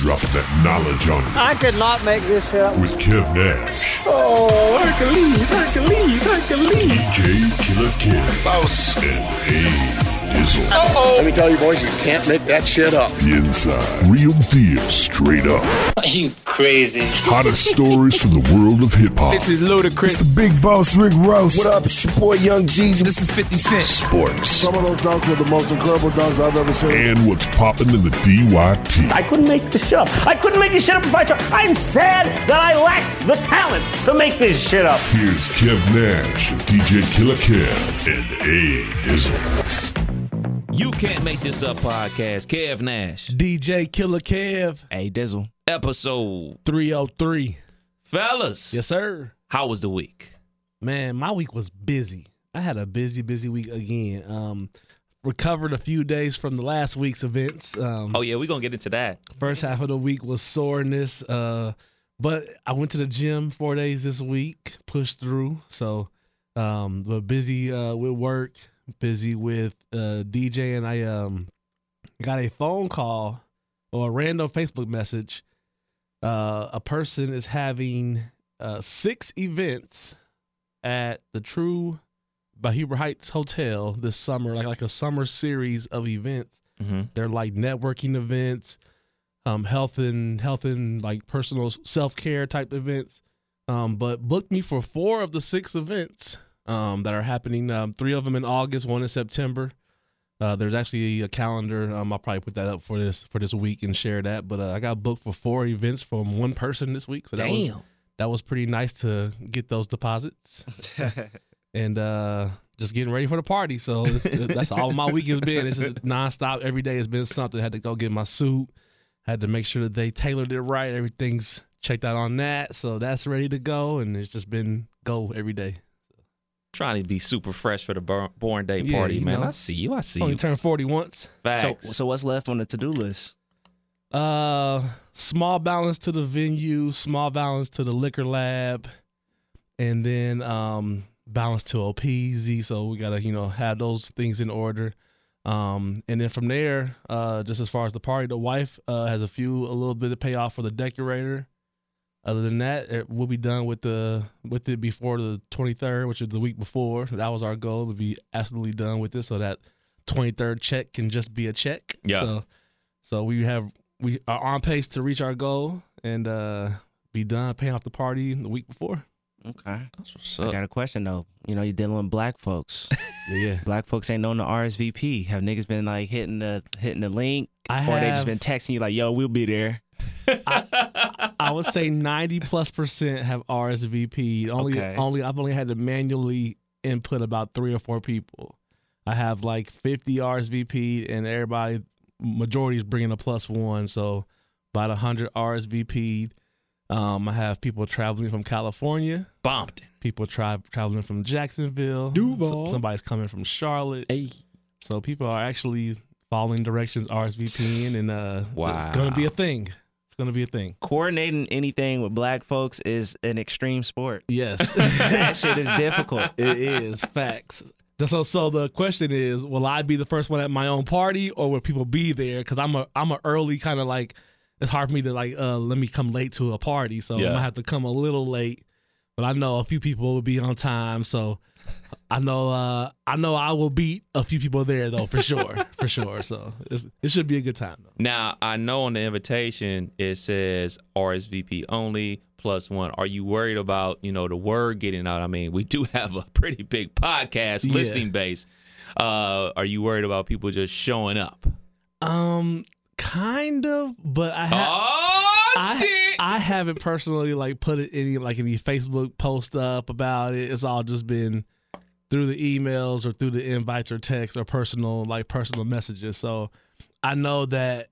dropping that knowledge on you I could not make this shit up. with Kev Nash, Oh, Hercules, Hercules, Hercules. DJ Killer Kev, Boss. and A Dizzle. Let me tell you, boys, you can't make that shit up. The inside, real deal, straight up. Are you crazy? Hottest stories from the world of hip hop, This is Ludacris. The big boss Rick Ross. What up? It's your boy Young Jeezy. This is 50 Cent. sports, Some of those dunks were the most incredible dunks I've ever seen. and what's popping in the DYT. I couldn't make the shit up. I couldn't make this shit up if I tried. I'm sad that I lack the talent to make this shit up. Here's Kev Nash, DJ Killer Kev, and A Dizzle. You Can't Make This Up podcast, Kev Nash, DJ Killer Kev, Hey, Dizzle. episode. 303. Fellas, Yes, sir. how was the week? Man, my week was busy. I had a busy, busy week again. Um, recovered a few days from the last week's events. Um, Oh, yeah, we're going to get into that. First half of the week was soreness. Uh, but I went to the gym four days this week, pushed through. So, um, but busy uh, with work, busy with uh, DJ, and I um got a phone call or a random Facebook message. Uh, a person is having uh, six events at the True Huber Heights Hotel this summer, like like a summer series of events. Mm-hmm. They're like networking events, um, health and health and like personal self care type events. Um, but booked me for four of the six events um, that are happening. Um, three of them in August, one in September. Uh, there's actually a calendar. Um, I'll probably put that up for this for this week and share that. But uh, I got booked for four events from one person this week, so that was that was pretty nice to get those deposits. and uh, just getting ready for the party. So it's, that's all my week has been. It's just nonstop. Every day has been something. I Had to go get my suit. Had to make sure that they tailored it right. Everything's checked out on that. So that's ready to go. And it's just been go every day. Trying to be super fresh for the born day party, you man. know. I see you. I see you. Only you. turned 40 once. So, Facts. so what's left on the to-do list? Uh, small balance to the venue, small balance to the liquor lab, and then um balance to OPZ. So we gotta you know have those things in order. Um, and then from there, uh, just as far as the party, the wife uh has a few a little bit of payoff for the decorator. Other than that, it, we'll be done with the with it before the 23rd, which is the week before. That was our goal to be absolutely done with it, so that 23rd check can just be a check. Yeah. So, so we have we are on pace to reach our goal and uh be done paying off the party the week before. Okay. That's what's I got a question though. You know, you're dealing with black folks. Yeah, yeah. black folks ain't known the RSVP. Have niggas been like hitting the hitting the link, I or they just been texting you like, "Yo, we'll be there." I would say ninety plus percent have RSVP. Only Okay. only I've only had to manually input about three or four people. I have like fifty RSVP and everybody majority is bringing a plus one, so about hundred RSVP. Um, I have people traveling from California, Bompton. people tra- traveling from Jacksonville, Duval. S- somebody's coming from Charlotte. Hey. So people are actually following directions RSVPing, and uh, it's going to be a thing. It's going to be a thing. Coordinating anything with black folks is an extreme sport. Yes, that shit is difficult. it is facts. So, so the question is, will I be the first one at my own party, or will people be there? Because I'm a I'm a early kind of like it's hard for me to like uh let me come late to a party, so I'm gonna have to come a little late. But I know a few people will be on time, so I know uh I know I will beat a few people there though for sure, for sure. So it's, it should be a good time though. Now, I know on the invitation it says RSVP only plus one. Are you worried about, you know, the word getting out? I mean, we do have a pretty big podcast Yeah. listening base. Uh, are you worried about people just showing up? Um, kind of, but I have. Oh, I, haven't personally like put any like any Facebook post up about it. It's all just been through the emails or through the invites or texts or personal like personal messages. So I know that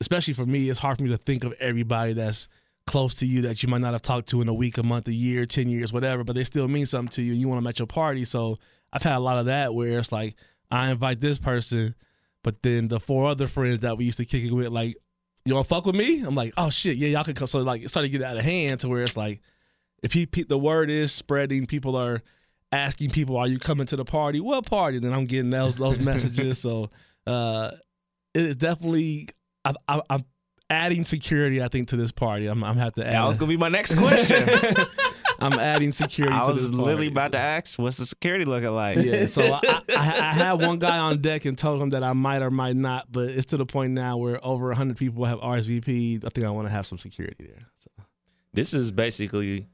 especially for me, it's hard for me to think of everybody that's close to you that you might not have talked to in a week, a month, a year, ten years, whatever, but they still mean something to you and you want them at your party. So I've had a lot of that where it's like I invite this person, but then the four other friends that we used to kick it with, like, you want to fuck with me? I'm like, oh shit, yeah, y'all can come. So like, it started getting out of hand to where it's like, if he, pe- the word is spreading, people are asking people, are you coming to the party? What party? Then I'm getting those those messages. So uh, it is definitely, I, I, I'm adding security. I think to this party. I'm, I'm have to add. That was gonna be my next question. I'm adding security. I to was this literally party. about to ask, what's the security looking like? Yeah, so I, I, I had one guy on deck and told him that I might or might not, but it's to the point now where over 100 people have RSVP. I think I want to have some security there. So This is basically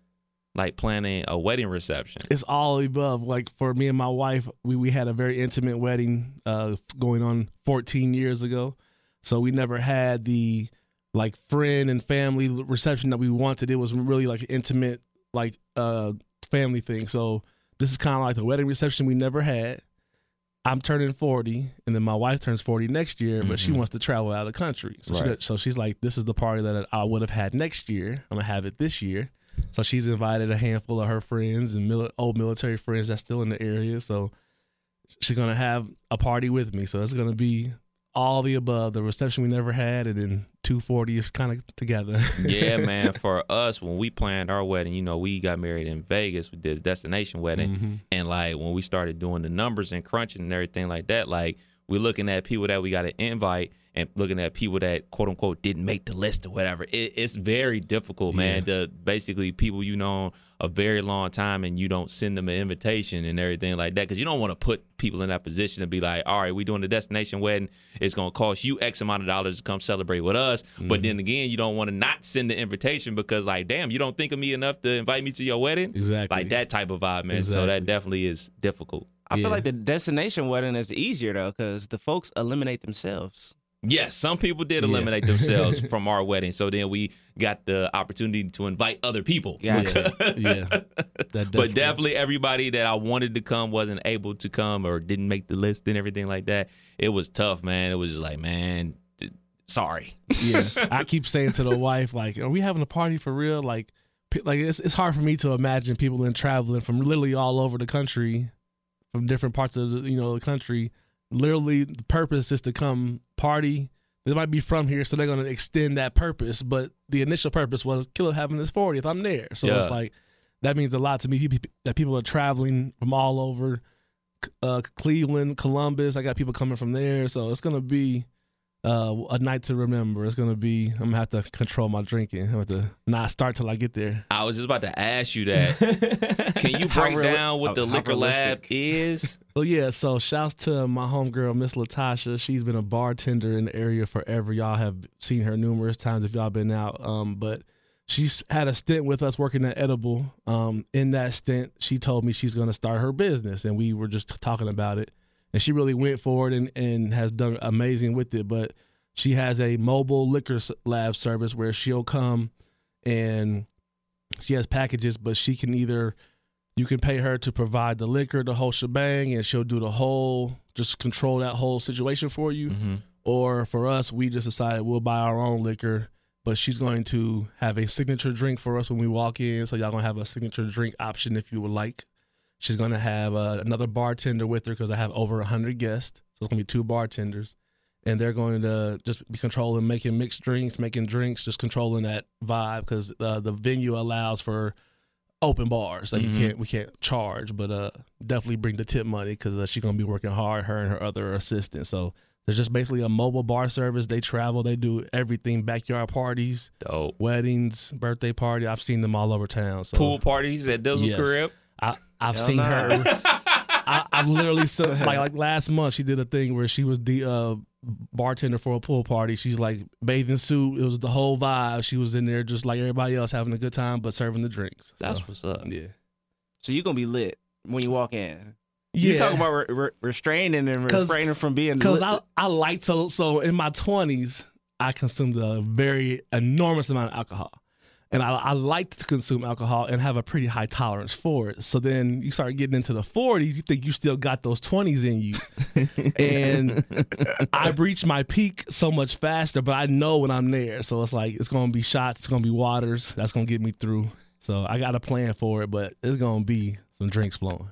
like planning a wedding reception. it's all above. Like for me and my wife, we, we had a very intimate wedding uh, going on 14 years ago. So we never had the like friend and family reception that we wanted. It was really like an intimate, like uh, family thing. So this is kind of like the wedding reception we never had. I'm turning 40, and then my wife turns 40 next year, but she Mhm. wants to travel out of the country. So, she, so she's like, "This is the party that I would have had next year. I'm gonna have it this year." So she's invited a handful of her friends and mili- old military friends that's still in the area. So she's gonna have a party with me. So it's gonna be all the above. The reception we never had, and then 240 is kind of together. yeah, man. For us, when we planned our wedding, you know, we got married in Vegas. We did a destination wedding, Mhm. and like when we started doing the numbers and crunching and everything like that, like we're looking at people that we got to invite and looking at people that quote unquote didn't make the list or whatever. It, it's very difficult, man. To basically people you know a very long time and you don't send them an invitation and everything like that because you don't want to put people in that position to be like, all right, we're doing the destination wedding. It's gonna cost you X amount of dollars to come celebrate with us. But then mm-hmm. again, you don't want to not send the invitation because like, damn, you don't think of me enough to invite me to your wedding. Exactly. Like that type of vibe, man. So that definitely is difficult. I Yeah. feel like the destination wedding is easier though, because the folks eliminate themselves. Yes, some people did Yeah. eliminate themselves from our wedding. So then we got the opportunity to invite other people. Gotcha. yeah, that But definitely everybody that I wanted to come wasn't able to come or didn't make the list and everything like that. It was tough, man. It was just like, man, sorry. yeah. I keep saying to the wife, like, "Are we having a party for real?" Like, like it's it's hard for me to imagine people in traveling from literally all over the country, from different parts of the you know the country. Literally, the purpose is to come party. They might be from here, so they're gonna extend that purpose. But the initial purpose was Killer having his 40th. I'm there, so it's like that means a lot to me. People- That people are traveling from all over. Uh, Cleveland, Columbus. I got people coming from there, so it's gonna be uh, a night to remember. It's gonna be. I'm gonna have to control my drinking. I'm gonna have to not start till I get there. I was just about to ask you that. Can you How break reali- down what the liquor lab is? Well, yeah. So, shouts to my homegirl, Miss Latasha. She's been a bartender in the area forever. Y'all have seen her numerous times if y'all been out. Um, but she's had a stint with us working at Edible. Um, in that stint, she told me she's gonna start her business, and we were just talking about it. And she really went for it and, and has done amazing with it. But she has a mobile liquor lab service where she'll come and she has packages, but she can either you can pay her to provide the liquor, the whole shebang, and she'll do the whole just control that whole situation for you. Mm-hmm. Or for us, we just decided we'll buy our own liquor, but she's going to have a signature drink for us when we walk in. So y'all gonna have a signature drink option if you would like. She's gonna have uh, another bartender with her because I have over hundred guests, so it's gonna be two bartenders, and they're going to just be controlling making mixed drinks, making drinks, just controlling that vibe because uh, the venue allows for open bars. Like Mhm. you can't, we can't charge, but uh, definitely bring the tip money because uh, she's gonna be working hard. Her and her other assistant. So there's just basically a mobile bar service. They travel. They do everything: backyard parties, Dope. weddings, birthday party. I've seen them all over town. So Pool parties at Dizzle Yes. Crib. I, I've Hell seen her. I, I've literally saw, like like last month she did a thing where she was the uh, bartender for a pool party. She's like bathing suit. It was the whole vibe. She was in there just like everybody else having a good time, but serving the drinks. That's So, what's up. yeah. So you're gonna be lit when you walk in. Yeah. You talk about re- re- restraining and refraining from being because. I I like so so in my twenties I consumed a very enormous amount of alcohol, and I I liked to consume alcohol and have a pretty high tolerance for it. So then you start getting into the forties, you think you still got those twenties in you, and I've reached my peak so much faster. But I know when I'm there, so it's like it's gonna be shots, it's gonna be waters, that's gonna get me through. So I got a plan for it, but it's gonna be some drinks flowing.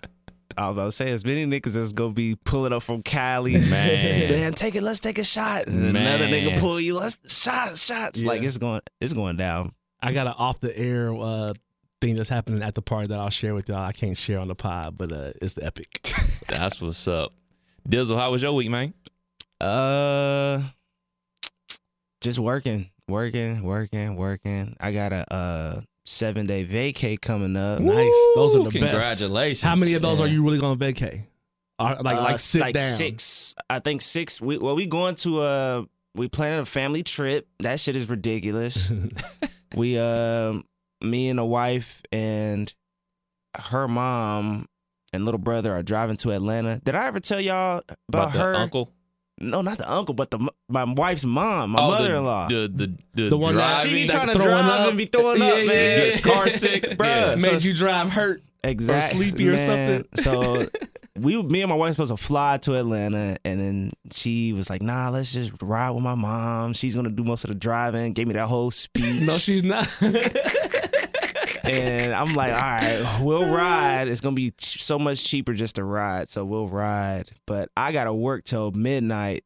I was about to say, as many niggas that's gonna be pulling up from Cali, Man. man, take it, let's take a shot, and another nigga pull you, let's shots, shots. Like it's going, it's going down. I got an off the air uh, thing that's happening at the party that I'll share with y'all. I can't share on the pod, but uh, it's epic. That's what's up. Dizzle, how was your week, man? Uh, just working, working, working, working. I got a uh, seven day vacay coming up. Nice. Those are the best. Congratulations. How many of those Yeah. are you really going to vacay? Are, like Uh, like sit like down. six. I think six. We well, we going to a we planning a family trip. That shit is ridiculous. we um, me and the wife and her mom and little brother are driving to Atlanta. Did I ever tell y'all about, about the her? uncle? No, not the uncle, but the my wife's mom, my Oh, mother-in-law. The the the, The one that- she be trying to throwing drive up. and be throwing Yeah, up, yeah, man. yeah. Gets car sick, Bruh. Yeah. So- Made you drive hurt. exactly or sleepy or something. So we, me and my wife, were supposed to fly to Atlanta, and then she was like, "Nah, let's just ride with my mom. She's gonna do most of the driving." Gave me that whole speech, No, she's not. and I'm like, "All right, we'll ride. It's gonna be ch- so much cheaper just to ride, so we'll ride." But I gotta work till midnight,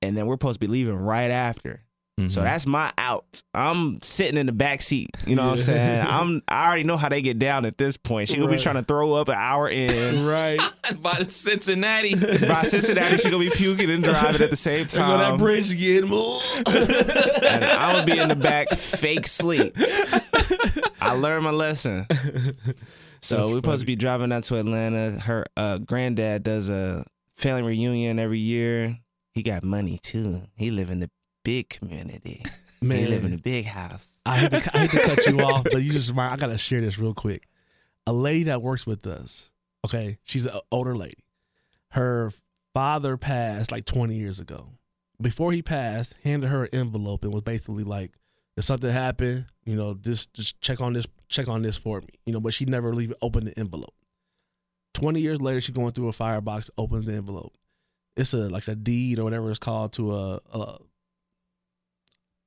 and then we're supposed to be leaving right after. So Mhm. that's my out. I'm sitting in the back seat. You know what I'm saying? I'm I already know how they get down at this point. She gonna be trying to throw up an hour in. right. by Cincinnati. By Cincinnati, she gonna be puking and driving at the same There go that time. bridge again. And I'm gonna be in the back, fake sleep. I learned my lesson. So That's we're supposed to be driving down to Atlanta. Her uh, granddad does a family reunion every year. He got money too. He live in the big community. He live in a big house. I hate, to, I hate to cut you off, but you just remind. I gotta share this real quick. A lady that works with us. Okay, she's an older lady. Her father passed like 20 years ago. Before he passed, handed her an envelope and was basically like, "If something happened, you know, just just check on this, check on this for me." You know, but she never leave opened the envelope. 20 years later, she's going through a firebox, opens the envelope. It's a like a deed or whatever it's called to a, a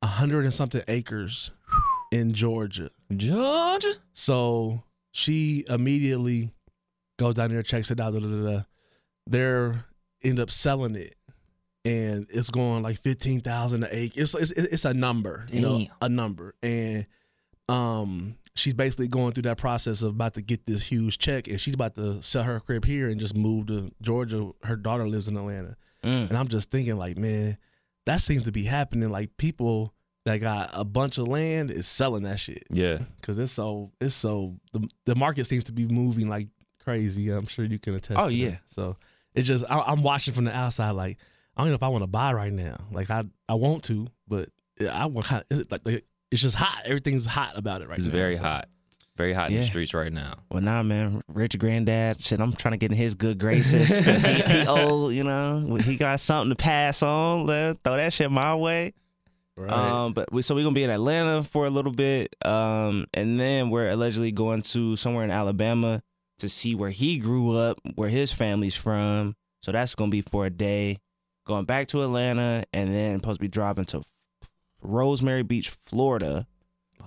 a hundred and something acres in Georgia. Georgia. So she immediately goes down there, checks it out. Da, da, da. They're end up selling it, and it's going like fifteen thousand an acre. It's, it's it's a number, you know, a number, and um, she's basically going through that process of about to get this huge check, and she's about to sell her crib here and just move to Georgia. Her daughter lives in Atlanta. Mm. And I'm just thinking, like, man, that seems to be happening. Like, people that got a bunch of land is selling that shit Yeah. because it's so it's so the the market seems to be moving like crazy. I'm sure you can attest. Oh, to yeah. that. So it's just I, I'm watching from the outside. Like, I don't know if I want to buy right now. Like, I I want to, but I want it's like like, it's just hot. Everything's hot about it right It's now. It's very So- hot. Very hot in the streets right now. Well, nah, man. Rich granddad, shit. I'm trying to get in his good graces because he, he old, you know. He got something to pass on. Let throw that shit my way. Right. Um, but we so we're gonna be in Atlanta for a little bit. Um, and then we're allegedly going to somewhere in Alabama to see where he grew up, where his family's from. So that's gonna be for a day. Going back to Atlanta, and then supposed to be driving to Rosemary Beach, Florida,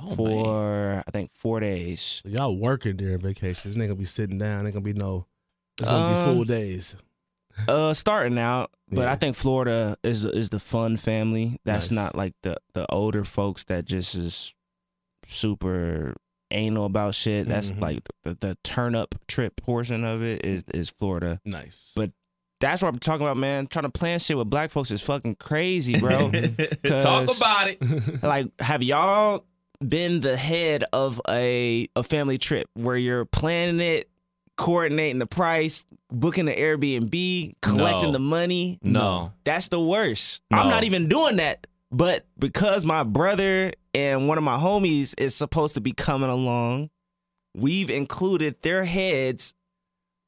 Oh, for I think four days. So y'all working during vacations. They ain't gonna be sitting down. Ain't gonna be no. It's gonna Um, be full days. Uh, starting out, but Yeah. I think Florida is is the fun family. That's Nice. not like the the older folks that just is super anal about shit. That's Mhm. like the, the turn up trip portion of it is is Florida. Nice. But that's what I'm talking about, man. Trying to plan shit with black folks is fucking crazy, bro. Talk about it. like, have y'all been the head of a a family trip where you're planning it, coordinating the price, booking the Airbnb, collecting No. the money? No. That's the worst. I'm No. not even doing that. But because my brother and one of my homies is supposed to be coming along, we've included their heads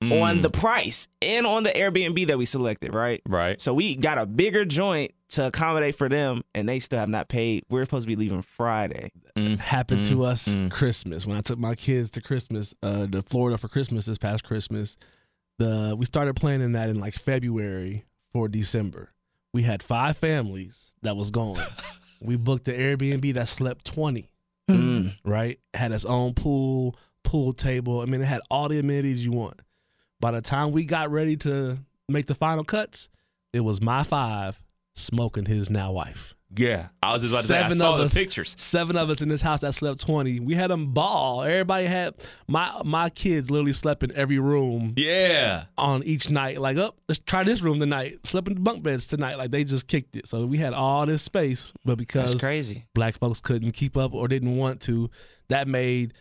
on Mm. the price and on the Airbnb that we selected, right? right. So we got a bigger joint to accommodate for them, and they still have not paid. We're supposed to be leaving Friday. Mm. happened to us mm. Christmas when I took my kids to Christmas, uh, to Florida for Christmas this past Christmas. The we started planning that in like February for December. We had five families that was going. we booked the Airbnb that slept twenty. Mm. Right, had its own pool, pool table. I mean, it had all the amenities you want. By the time we got ready to make the final cuts, it was my five smoking his now wife. Yeah, I was just about to say. I saw the pictures. Seven of us in this house that slept twenty. We had them ball. Everybody had my my kids literally slept in every room Yeah, on each night. Like, oh, let's try this room tonight. Slept in the bunk beds tonight. Like they just kicked it. So we had all this space, but because That's crazy. black folks couldn't keep up or didn't want to, that made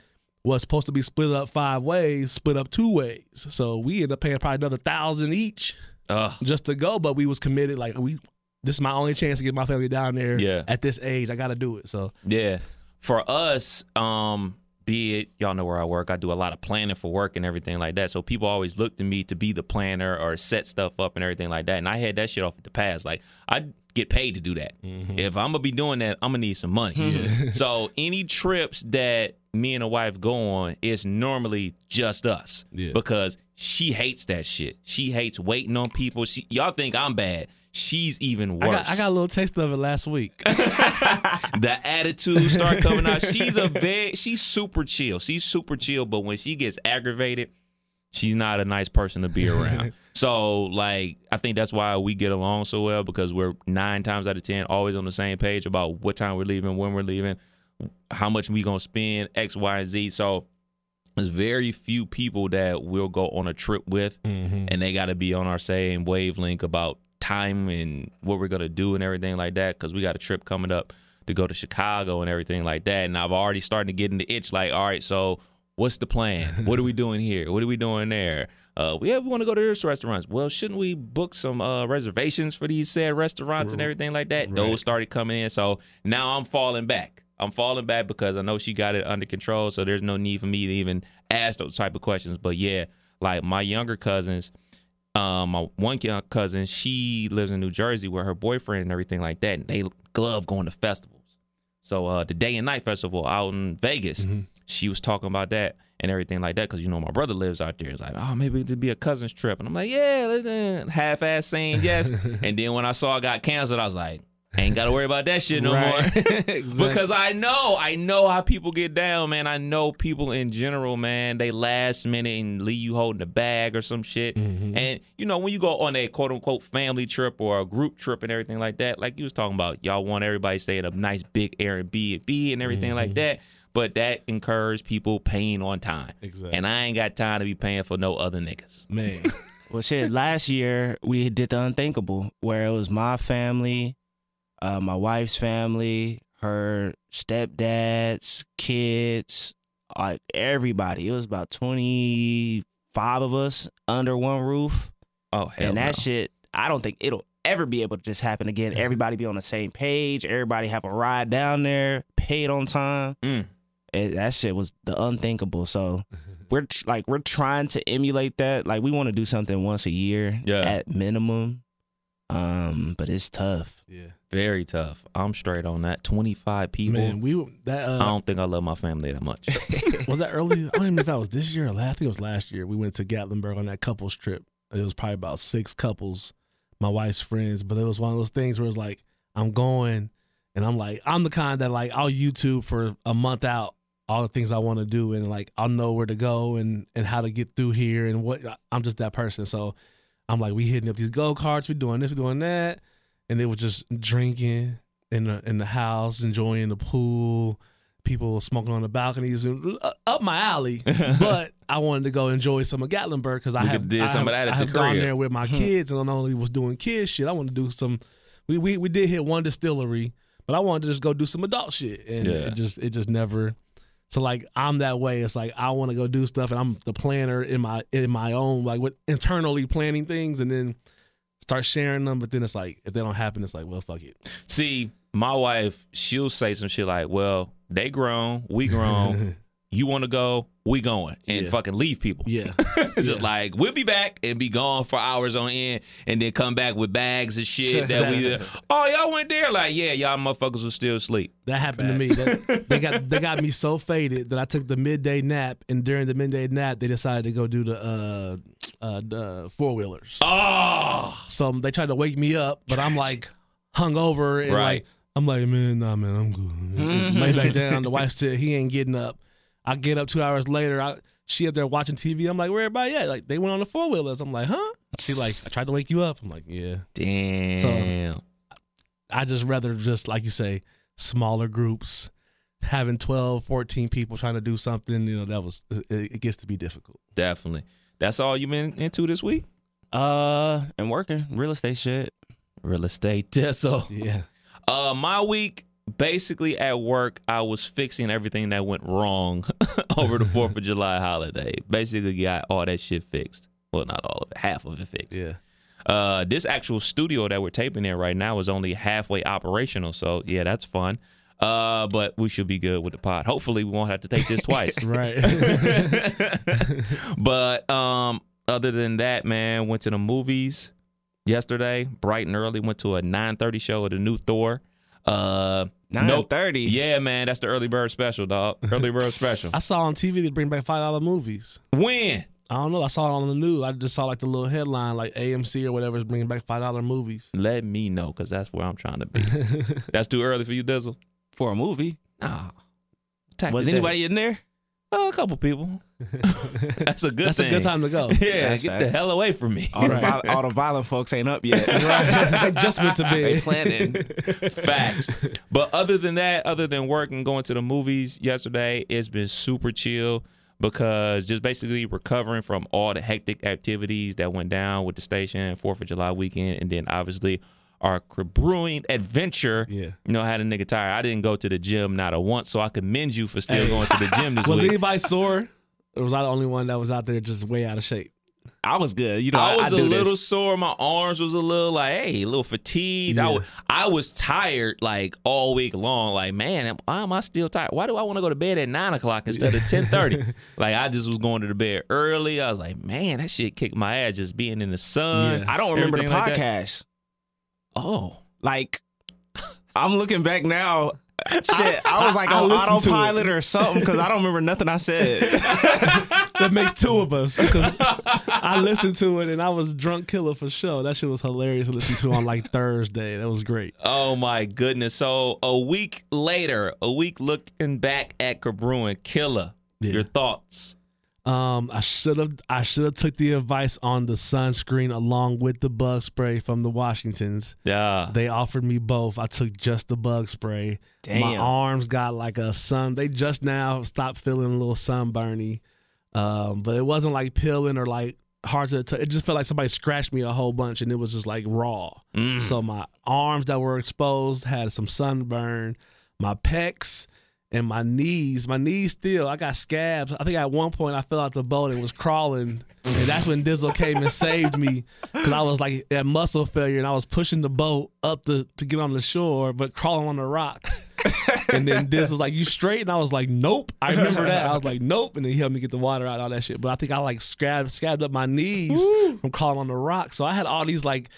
what's supposed to be split up five ways split up two ways. So we ended up paying probably another thousand each Ugh. just to go, but we was committed. Like we, this is my only chance to get my family down there. Yeah. At this age, I got to do it. So Yeah. For us, um, be it y'all know where I work, I do a lot of planning for work and everything like that. So people always look to me to be the planner or set stuff up and everything like that. And I had that shit off at the past. Like I get paid to do that. If I'm gonna be doing that, I'm gonna need some money. so any trips that me and the wife go on, it's normally just us. Yeah. Because she hates that shit. She hates waiting on people. She y'all think I'm bad. She's even I worse got, I got a little taste of it last week. the attitude start coming out. She's a very she's super chill. She's super chill, but when she gets aggravated, she's not a nice person to be around. so like I think that's why we get along so well because we're nine times out of ten always on the same page about what time we're leaving, when we're leaving, how much we gonna spend, X, Y, and Z. So there's very few people that we'll go on a trip with mm-hmm. and they gotta be on our same wavelength about time and what we're gonna do and everything like that because we got a trip coming up to go to Chicago and everything like that. And I've already started to get in the itch like, all right, so what's the plan? what are we doing here? What are we doing there? Uh, we have, we want to go to this restaurants. Well, shouldn't we book some uh, reservations for these said restaurants and everything like that? Those started coming in, so now I'm falling back. I'm falling back because I know she got it under control, so there's no need for me to even ask those type of questions. But yeah, like my younger cousins, um, my one cousin, she lives in New Jersey with her boyfriend and everything like that. And they love going to festivals. So uh, the day and night festival out in Vegas, she was talking about that and everything like that because you know my brother lives out there. It's like, oh, maybe it'd be a cousin's trip, and I'm like, yeah, uh, half-ass saying yes. and then when I saw it got canceled, I was like, ain't got to worry about that shit no more. because I know, I know how people get down, man. I know people in general, man. They last minute and leave you holding a bag or some shit. Mm-hmm. And you know, when you go on a quote unquote family trip or a group trip and everything like that, like you was talking about, y'all want everybody to stay in a nice big Airbnb and everything like mm-hmm. that. But that incurs people paying on time. Exactly. And I ain't got time to be paying for no other niggas. Man, Well, shit. Last year we did the unthinkable, where it was my family, uh, my wife's family, her stepdad's kids, like everybody. It was about twenty five of us under one roof, Oh hell and no. that shit. I don't think it'll ever be able to just happen again. Everybody be on the same page. Everybody have a ride down there, paid on time. Mm. It, that shit was the unthinkable. So we're tr- like we're trying to emulate that. Like we want to do something once a year Yeah. at minimum. Um, but it's tough. yeah, Very tough. I'm straight on that. 25 people. man, we that I uh, don't think I love my family that much. was that early. I don't even know if that was this year or last. I think it was last year. We went to Gatlinburg on that couples trip. It was probably about six couples, my wife's friends. But it was one of those things where it's like I'm going, and I'm like I'm the kind that like I'll YouTube for a month out all the things I want to do, and like I'll know where to go and and how to get through here and what I'm just that person. So I'm like we hitting up these go karts, we doing this, we doing that, and they were just drinking in the in the house, enjoying the pool. People smoking on the balconies, and uh, up my alley. but I wanted to go enjoy some of Gatlinburg because I have could've did I some of that at I the have gone there with my kids, and I only was doing kids shit. I wanted to do some. We we we did hit one distillery, but I wanted to just go do some adult shit, and Yeah. it just it just never. So like I'm that way. It's like I want to go do stuff, and I'm the planner in my in my own like with internally planning things, and then start sharing them. But then it's like if they don't happen, it's like well fuck it. See, my wife, she'll say some shit like, "Well, they grown, we grown. you want to go, we going," and Yeah. fucking leave people. Yeah, It's just like we'll be back and be gone for hours on end, and then come back with bags of shit that we. Oh, y'all went there? Like, yeah, y'all motherfuckers were still asleep. that happened to me. That, they got they got me so faded that I took the midday nap, and during the midday nap, they decided to go do the uh uh the four wheelers. Oh, So they tried to wake me up, but I'm like hungover and Right. like I'm like, man, nah, man, I'm good. Lay back down. The wife said he ain't getting up. I get up two hours later. I she up there watching TV. I'm like, where everybody at? Like they went on the four wheelers. I'm like, huh? She like, I tried to wake you up. I'm like, yeah. damn. So I just rather just like you say, smaller groups, having 12, 14 people trying to do something. You know, that was it, it gets to be difficult. Definitely. That's all you been into this week? Uh, and working real estate shit. Real estate. So, Yeah. uh, my week basically at work, I was fixing everything that went wrong over the Fourth of July holiday. Basically, got all that shit fixed. Well, not all of it, half of it fixed. Yeah. Uh, this actual studio that we're taping in right now is only halfway operational, so yeah, that's fun. Uh, but we should be good with the pod. Hopefully, we won't have to take this twice. Right. but um, other than that, man, went to the movies yesterday, bright and early. Went to a 9:30 show of the new Thor. Uh, nope. thirty. Yeah, man, that's the early bird special, dog. Early bird special. I saw on TV they bring back five dollar movies. when? I don't know. I saw it on the news. I just saw like the little headline, like AMC or whatever is bringing back five dollar movies. Let me know, cause that's where I'm trying to be. that's too early for you, Dizzle. for a movie. Nah. Was anybody in there? Uh, a couple people. That's a good That's thing. a good time to go. Yeah, That's get the hell away from me. All, the, viol- all the violent folks ain't up yet. they just went to bed. they bed. planning. Facts. But other than that, other than work and going to the movies yesterday, it's been super chill because just basically recovering from all the hectic activities that went down with the station, Fourth of July weekend, and then obviously our brewing adventure. Yeah. You know, I had a nigga tired. I didn't go to the gym not a once, so I commend you for still going to the gym this Was week. anybody sore? Or was I the only one that was out there just way out of shape? I was good. You know, I I, was I a little this. sore. My arms was a little like, hey, a little fatigued. I, was, I was tired like all week long. Like, man, why am I still tired? Why do I want to go to bed at nine o'clock instead of ten thirty? like, I just was going to the bed early. I was like, man, that shit kicked my ass just being in the sun. Yeah. I don't remember the everything like podcast. Oh, Like, I'm looking back now. Shit, I was like I on listened autopilot or something because I don't remember nothing I said. That makes two of us. 'cause I listened to it and I was drunk killer for sure. That shit was hilarious to listen to on like Thursday. That was great. oh my goodness. So a week later, a week looking back at Cabruin, Killer. Yeah. Your thoughts? Um, I should have I should have took the advice on the sunscreen along with the bug spray from the Washingtons. Yeah. They offered me both. I took just the bug spray. Damn. My arms got like a sun. They just now stopped feeling a little sunburny, um, but it wasn't like peeling or like hard to touch. It just felt like somebody scratched me a whole bunch, and it was just like raw. So my arms that were exposed had some sunburn. My pecs and my knees. My knees still. I got scabs. I think at one point I fell out the boat and was crawling, and that's when Dizzle came and saved me because I was like at muscle failure and I was pushing the boat up the to get on the shore, but crawling on the rocks. and then Diz was like, "You straight?" And I was like, "Nope." I remember that. I was like, "Nope." And then he helped me get the water out, and all that shit. But I think I like scabbed scabbed up my knees from crawling on the rocks. So I had all these like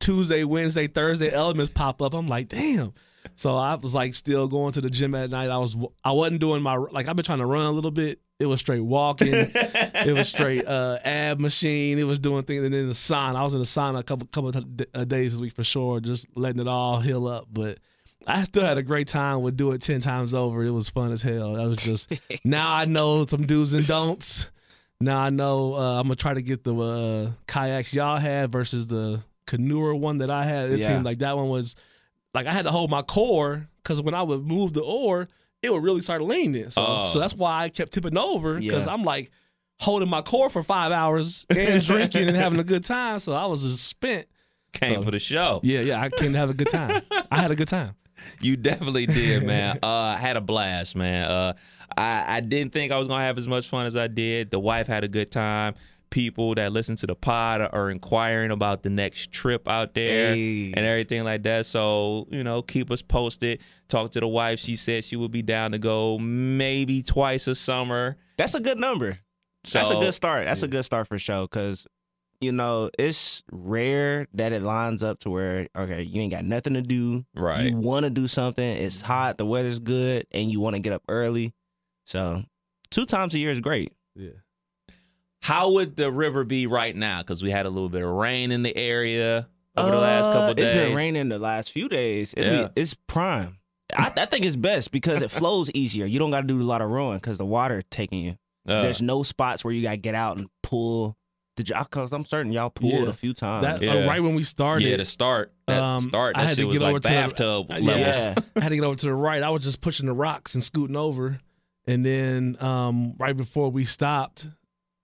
Tuesday, Wednesday, Thursday elements pop up. I'm like, damn. So I was like still going to the gym at night. I was I wasn't doing my like I've been trying to run a little bit. It was straight walking. it was straight uh, ab machine. It was doing things, and then the sauna. I was in the sauna a couple couple of uh, days this week for sure, just letting it all heal up. But I still had a great time. Would do it ten times over. It was fun as hell. That was just now I know some do's and don'ts. Now I know uh, I'm gonna try to get the uh, kayaks y'all had versus the canoer one that I had. It Yeah. seemed like that one was like I had to hold my core because when I would move the oar, it would really start leaning. So, Oh. so that's why I kept tipping over because Yeah. I'm like holding my core for five hours and drinking and having a good time. So I was just spent. Came So- for the show. Yeah, yeah, I came to have a good time. I had a good time. You definitely did, man. Uh, I had a blast, man. Uh, I, I didn't think I was gonna have as much fun as I did. The wife had a good time. People that listen to the pod are inquiring about the next trip out there Hey. and everything like that. So you know, keep us posted. Talk to the wife. She said she would be down to go maybe twice a summer. That's a good number. That's a good start. That's a good start for show because you know it's rare that it lines up to where okay, you ain't got nothing to do. Right. You want to do something. It's hot. The weather's good, and you want to get up early. So two times a year is great. Yeah. How would the river be right now? Because we had a little bit of rain in the area over the last Uh, couple days. It's been raining the last few days. It'll be- it's prime. I, I think it's best because it flows easier. You don't got to do a lot of rowing because the water taking you. Uh, There's no spots where you got to get out and pull. Did y'all? Cause I'm certain y'all pulled Yeah. a few times. That Yeah. uh, right when we started. Yeah, to start that Um, start I had shit to was get like over to the- bathtub Uh, levels. Yeah. I had to get over to the right. I was just pushing the rocks and scooting over, and then um, right before we stopped,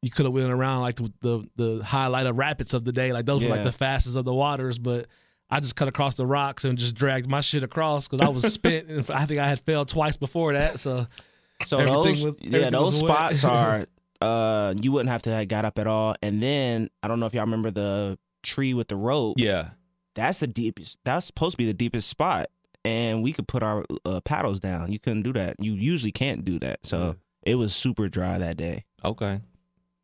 you could have went around like the, the the highlight of rapids of the day. Like those were like the fastest of the waters, but. I just cut across the rocks and just dragged my shit across because I was spent, and I think I had failed twice before that. So So those, was- yeah, those spots are, uh, you wouldn't have to have got up at all. And then I don't know if y'all remember the tree with the rope. Yeah. That's the deepest. That's supposed to be the deepest spot, and we could put our uh, paddles down. You couldn't do that. You usually can't do that. So it was super dry that day. Okay.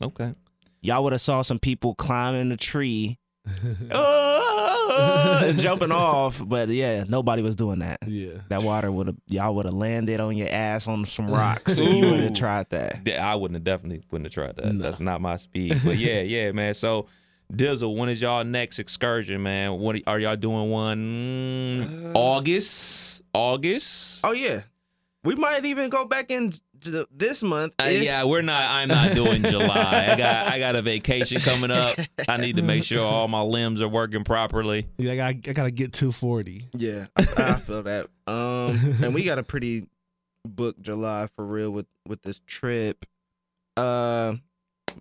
Okay. Y'all would have saw some people climbing the tree, uh, and jumping off. But yeah, nobody was doing that. yeah, That water would have y'all would have landed on your ass on some rocks. and you would have tried that. Yeah, I wouldn't have definitely wouldn't have tried that. No. That's not my speed. But yeah, yeah, man. So Dizzle, when is y'all next excursion, man? What are y'all doing? One mm, August, August. Oh yeah, we might even go back in this month. Uh, if- yeah, we're not. I'm not doing July. I got I got a vacation coming up. I need to make sure all my limbs are working properly. yeah. I got I gotta get two forty. yeah, I, I feel that. Um, and we got a pretty booked July for real with with this trip. Uh,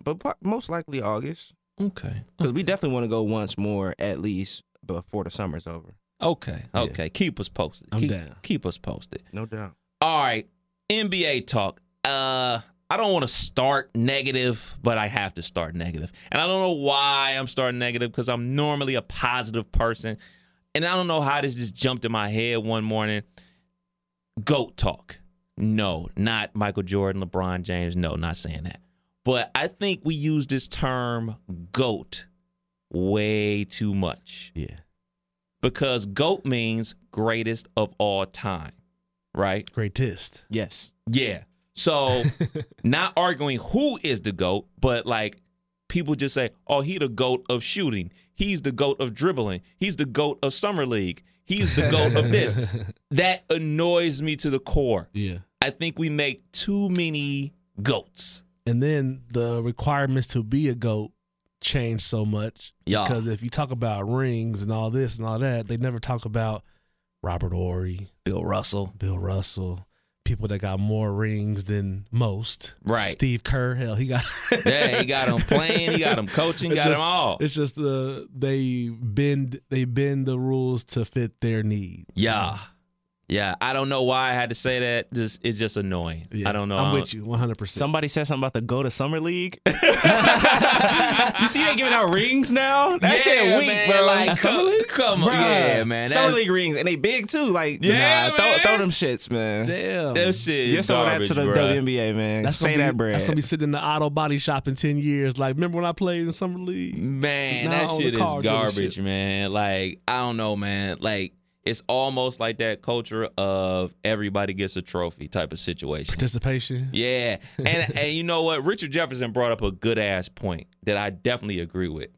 but po- most likely August Okay. because we definitely want to go once more at least before the summer's over. Okay. Yeah. Okay. Keep us posted. I'm keep, down. Keep us posted. No doubt. All right, NBA talk. Uh, I don't want to start negative, but I have to start negative, and I don't know why I'm starting negative because I'm normally a positive person, and I don't know how this just jumped in my head one morning. Goat talk. No, not Michael Jordan, LeBron James. No, not saying that. But I think we use this term goat way too much Yeah, because GOAT means greatest of all time, right? greatest. Yes. Yeah. So not arguing who is the GOAT, but like people just say, oh, he the GOAT of shooting. He's the GOAT of dribbling. He's the GOAT of summer league. He's the GOAT of this. That annoys me to the core. Yeah. I think we make too many GOATs. And then the requirements to be a goat change so much. Yeah. Because if you talk about rings and all this and all that, they never talk about Robert Horry, Bill Russell. Bill Russell, people that got more rings than most. Right. Steve Kerr, hell, he got. Yeah, he got him playing, he got him coaching, got just- him all. It's just the they bend they bend the rules to fit their needs. Yeah. Yeah. I don't know why I had to say that. This it's just annoying. Yeah, I don't know. I'm with you 100. percent Somebody said something about the go to summer league. you see they giving out rings now? That shit weak, man, bro. Like, come, summer league? come on. Bruh. Yeah, man. Summer That's- league rings and they big too. Like, Yeah, nah, throw, man. throw them shits, man. Damn. That shit is Get some of that garbage, to the bruh. WNBA, man. That's Say gonna be, that bread. That's gonna be sitting in the auto body shop in ten years. Like, remember when I played in summer league? Man, Now that shit is garbage, shit. man. Like, I don't know, man. Like, it's almost like that culture of everybody gets a trophy type of situation. Participation. Yeah, and and you know what? Richard Jefferson brought up a good ass point that I definitely agree with.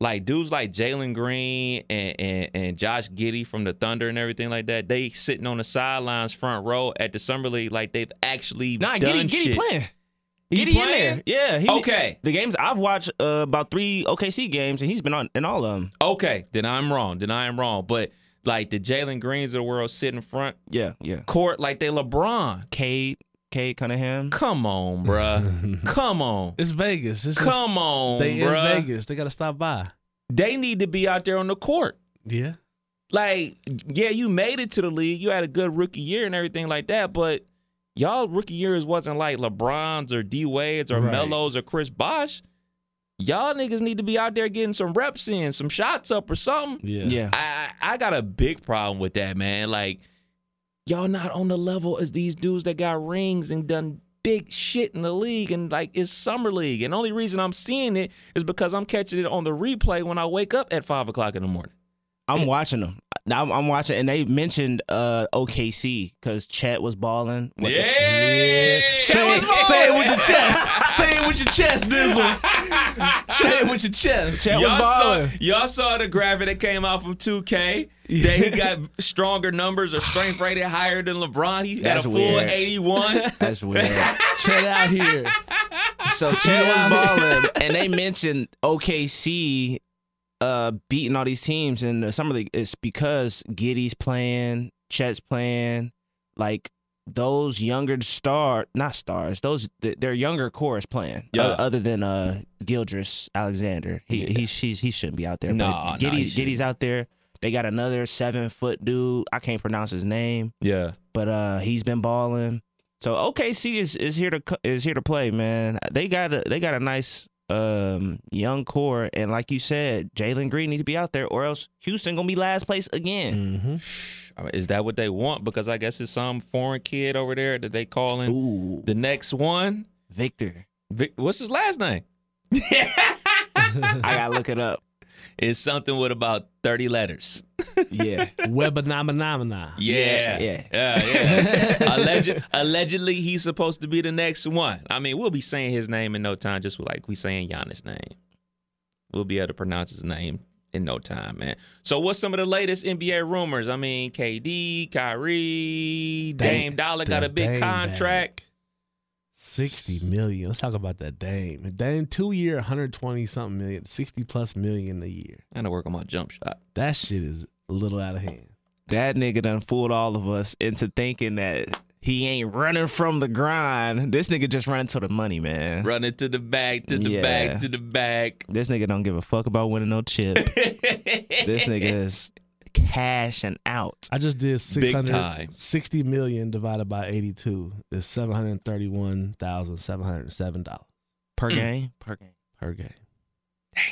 Like dudes like Jalen Green and, and and Josh Giddey from the Thunder and everything like that, they sitting on the sidelines, front row at the summer league, like they've actually nah, done Giddey, Giddey playing. He Giddey in there. Yeah. He, Okay. The games I've watched uh, about three OKC games, and he's been on in all of them. Okay, then I'm wrong. Then I am wrong. But like the Jalen Greens of the world sit in front Yeah, yeah. court like they LeBron. Cade, Cade Cunningham. Come on, bruh. Come on. It's Vegas. It's just, Come on, they bruh. in Vegas. They gotta stop by. They need to be out there on the court. Yeah. like, yeah, you made it to the league. You had a good rookie year and everything like that, but y'all rookie years wasn't like LeBron's or D Wade's or Right. Melo's or Chris Bosh. Y'all niggas need to be out there getting some reps in, some shots up or something. Yeah. Yeah. I I I got a big problem with that, man. Like, y'all not on the level as these dudes that got rings and done big shit in the league and like it's summer league. And only reason I'm seeing it is because I'm catching it on the replay when I wake up at five o'clock in the morning. I'm watching them. Now I'm, I'm watching, and they mentioned uh, OKC because Chet was balling. The- Yeah. Say it, say it with your chest. Say it with your chest, Dizzle. say it with your chest. Chet was Y'all saw, balling. y'all saw the graphic that came out from 2K that he got stronger numbers or strength rated higher than LeBron. He That's had a full weird. 81. That's weird. Chet out here. so Chet was balling, and they mentioned OKC uh, beating all these teams in the summer league. It's because Giddey's playing, Chet's playing, like those younger star, not stars, those th- their younger core is playing. Yeah. O- other than uh Gilgeous-Alexander, he Yeah. he she's, he shouldn't be out there. Nah, but nah, Giddey, shouldn't. Giddey's out there. They got another seven foot dude. I can't pronounce his name Yeah. but uh he's been balling. So OKC is is here to is here to play, man. They got a they got a nice um young core, and like you said, Jalen Green needs to be out there, or else Houston gonna be last place again. Mm-hmm. I mean, is that what they want? Because I guess it's some foreign kid over there that they calling Ooh, the next one. Victor, Vic, what's his last name? I gotta look it up. It's something with about 30 letters. Yeah, Webanamana. Yeah. Yeah. Yeah. yeah. Alleged, allegedly, he's supposed to be the next one. I mean, we'll be saying his name in no time, just like we saying Giannis' name. We'll be able to pronounce his name in no time, man. So, what's some of the latest NBA rumors? I mean, KD, Kyrie, Dame Dollar got a big Dame contract. 60 million. Let's talk about that Dame. Dame, two year, 120 something million, 60 plus million a year. I gotta work on my jump shot. That shit is a little out of hand. that nigga done fooled all of us into thinking that he ain't running from the grind. This nigga just running to the money, man. Running to the bag, to the Yeah. bag, to the bag. This nigga don't give a fuck about winning no chip. this nigga is cashing out. I just did Big 660 million divided by 82 is $731,707 per game. Per game. per game. Damn.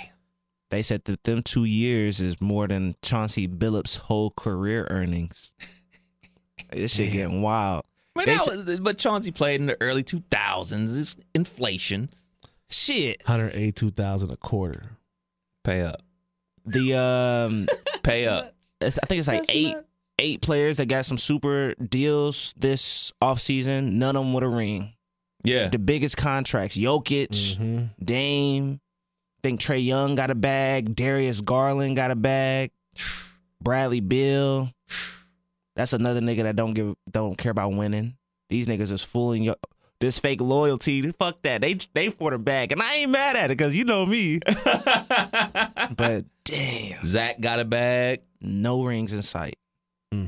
They said that them two years is more than Chauncey Billups' whole career earnings. this shit getting wild. But, that said- was- but Chauncey played in the early 2000s. It's inflation. Shit. 182,000 a quarter. Pay up. The um, Pay up. I think it's like eight eight players that got some super deals this offseason. None of them with a ring. Yeah. The biggest contracts: Jokic, Mm-hmm. Dame. I think Trae Young got a bag. Darius Garland got a bag. Bradley Beal. That's another nigga that don't give don't care about winning. These niggas is fooling you. This fake loyalty, fuck that. They they for the bag, and I ain't mad at it because you know me. but damn, Zach got a bag. no rings in sight. Hmm.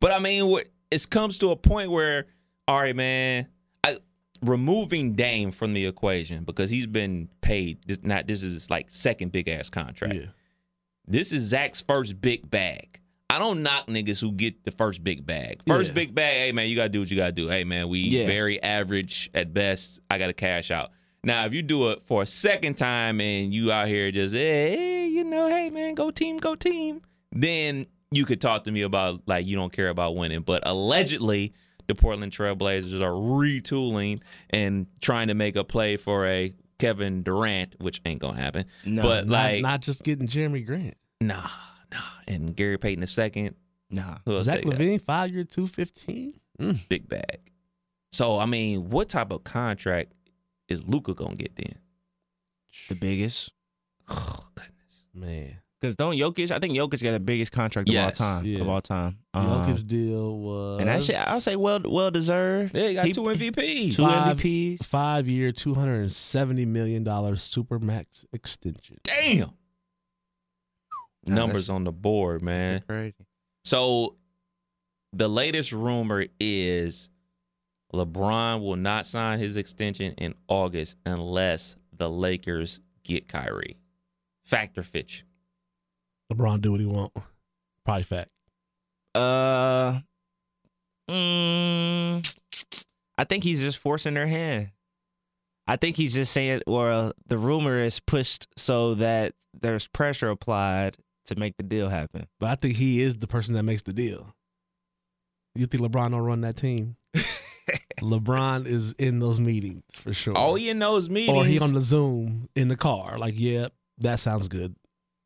But I mean, it comes to a point where, all right, man, I, removing Dame from the equation because he's been paid. This, not this is like second big ass contract. Yeah. This is Zach's first big bag. I don't knock niggas who get the first big bag. First Yeah. big bag, hey man, you gotta do what you gotta do. Hey man, we Yeah. very average at best. I gotta cash out. Now, if you do it for a second time and you out here just, hey, hey, you know, hey man, go team, go team, then you could talk to me about like you don't care about winning. But allegedly, the Portland Trailblazers are retooling and trying to make a play for a Kevin Durant, which ain't gonna happen. No, but Not, like, not just getting Jerami Grant. Nah, nah. And Gary Payton the second. Nah. Who else Zach they got? LaVine, five year, 215. Mm. big bag. So I mean, what type of contract is Luka gonna get then? The biggest. Oh goodness. Man. Because don't Jokic, I think Jokic got the biggest contract of all time. Yeah. Of all time. Um, Jokic deal was. and that shit, I'll say well well deserved. Yeah, he got He- two MVPs. Two Five- MVPs. Five year, $270 million super max extension. Damn. Nah, Numbers on the board, man. Crazy. So the latest rumor is LeBron will not sign his extension in August unless the Lakers get Kyrie. Factor Fitch. LeBron do what he want. Probably fact. Uh, mm, I think he's just forcing their hand. I think he's just saying, or uh, the rumor is pushed so that there's pressure applied to make the deal happen. But I think he is the person that makes the deal. You think LeBron don't run that team? LeBron is in those meetings for sure. Oh, he know is meetings. or he on the Zoom in the car. Like, yeah, that sounds good.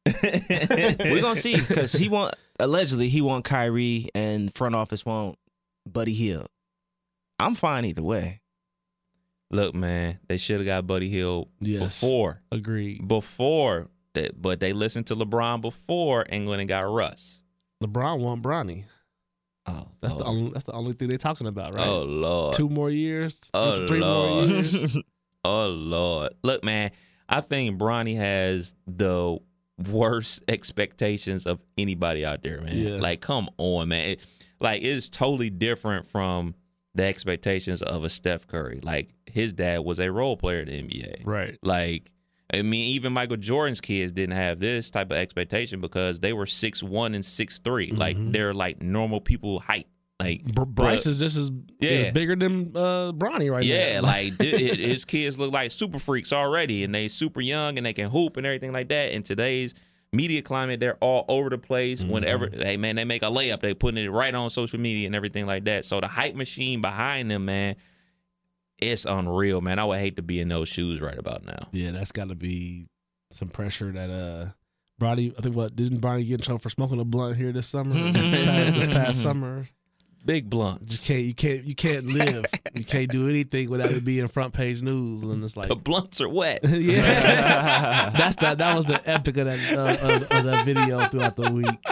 We're gonna see because he want allegedly he want Kyrie and front office want Buddy Hield. I'm fine either way. Look, man, they should have got Buddy Hield Yes. before. Agreed. Before that, but they listened to LeBron before England and got Russ. LeBron want Bronny. Oh, That's the only that's the only thing they're talking about, right? Oh Lord. Two more years, two Oh, Lord. more years. Oh Oh Lord, look, man. I think Bronny has the worst expectations of anybody out there, man. Yeah. Like, come on, man. It- like, it's totally different from the expectations of a Steph Curry. Like, his dad was a role player in the NBA. Right. Like, I mean, even Michael Jordan's kids didn't have this type of expectation because they were six one and six three, Like, they're like normal people height. Like, Br- Bryce is just as, Yeah. is bigger than uh, Bronny right yeah, now. like th- his kids look like super freaks already, and they super young and they can hoop and everything like that. In today's media climate, they're all over the place. Whenever, hey man, they make a layup, they putting it right on social media and everything like that. So the hype machine behind them, man, it's unreal, man. I would hate to be in those shoes right about now. yeah, that's got to be some pressure that uh, Bronny. I think what didn't Bronny get in trouble for smoking a blunt here this summer? this, past, this past summer, Big blunt. just can't you can't you can't live. you can't do anything without it being front page news, and it's like. The blunts are wet. yeah, that's that. That was the epic of that uh, of, of that video throughout the week.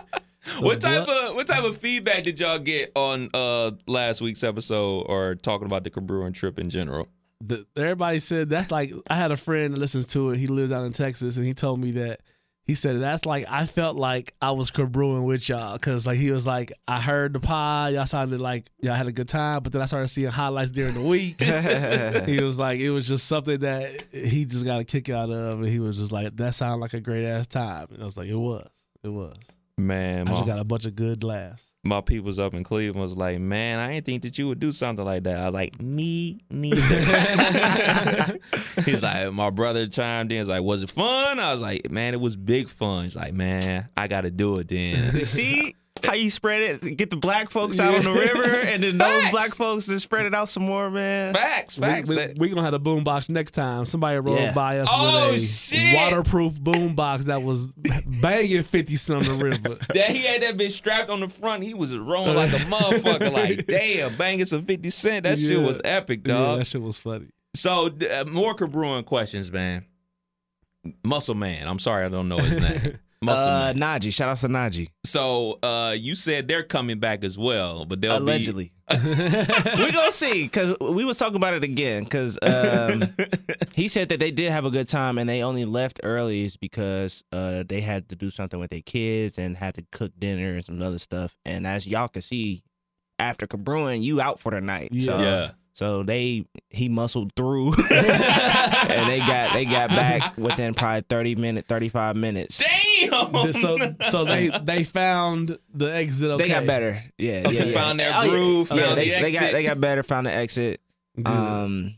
What type of what type of feedback did y'all get on uh last week's episode or talking about the Cabruin trip in general? the, everybody said that's like I had a friend that listens to it. He lives out in Texas, and he told me that he said that's like I felt like I was brewing with y'all because like he was like I heard the pod, y'all sounded like y'all had a good time, but then I started seeing highlights during the week. he was like it was just something that he just got a kick out of, and he was just like that sounded like a great ass time. And I was like it was, it was. Man, I my, just got a bunch of good laughs. my people's up in Cleveland was like, man, I didn't think that you would do something like that. I was like, me neither. He's like, my brother chimed in. He's like, was it fun? I was like, man, it was big fun. He's like, man, I got to do it then. See how you spread it? Get the black folks out on the river, and then those Facts. black folks just spread it out some more, man. facts, facts. We, we, we gonna have a boombox next time. Somebody rolled Yeah. by us Oh, with a shit. waterproof boombox that was banging fifty cent on the river. that he had that bitch strapped on the front. He was rolling like a motherfucker. Like, damn, banging some 50 Cent. That shit was epic, Yeah, dog. that shit was funny. So uh, more Cabruin questions, man. Muscle Man. I'm sorry, I don't know his name. Muscle Uh, Man. Najee, shout out to Najee. So uh, you said they're coming back as well, but they'll Allegedly, We're gonna see because we was talking about it again. Because um, he said that they did have a good time and they only left early is because uh, they had to do something with their kids and had to cook dinner and some other stuff. And as y'all can see, after Cabruin, you out for the night. Yeah. So, yeah. So they he muscled through, and they got they got back within probably thirty minute, thirty five minutes. Damn. So so they they found the exit. Okay. They got better. Yeah, yeah, yeah. Found their Oh, yeah. groove, Yeah, found they, the they got they got better. Found the exit. Good. Um,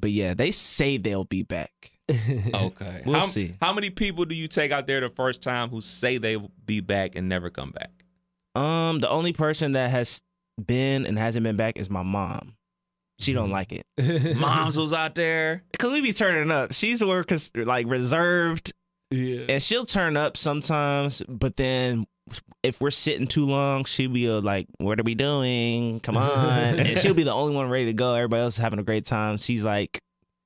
but yeah, they say they'll be back. Okay. We'll how, see. How many people do you take out there the first time who say they'll be back and never come back? Um, the only person that has been and hasn't been back is my mom. She don't like it Moms was out there. because we be turning up. She's more like reserved, yeah. and she'll turn up sometimes. But then if we're sitting too long, she'll be uh, like, "What are we doing? Come on!" and she'll be the only one ready to go. Everybody else is having a great time. She's like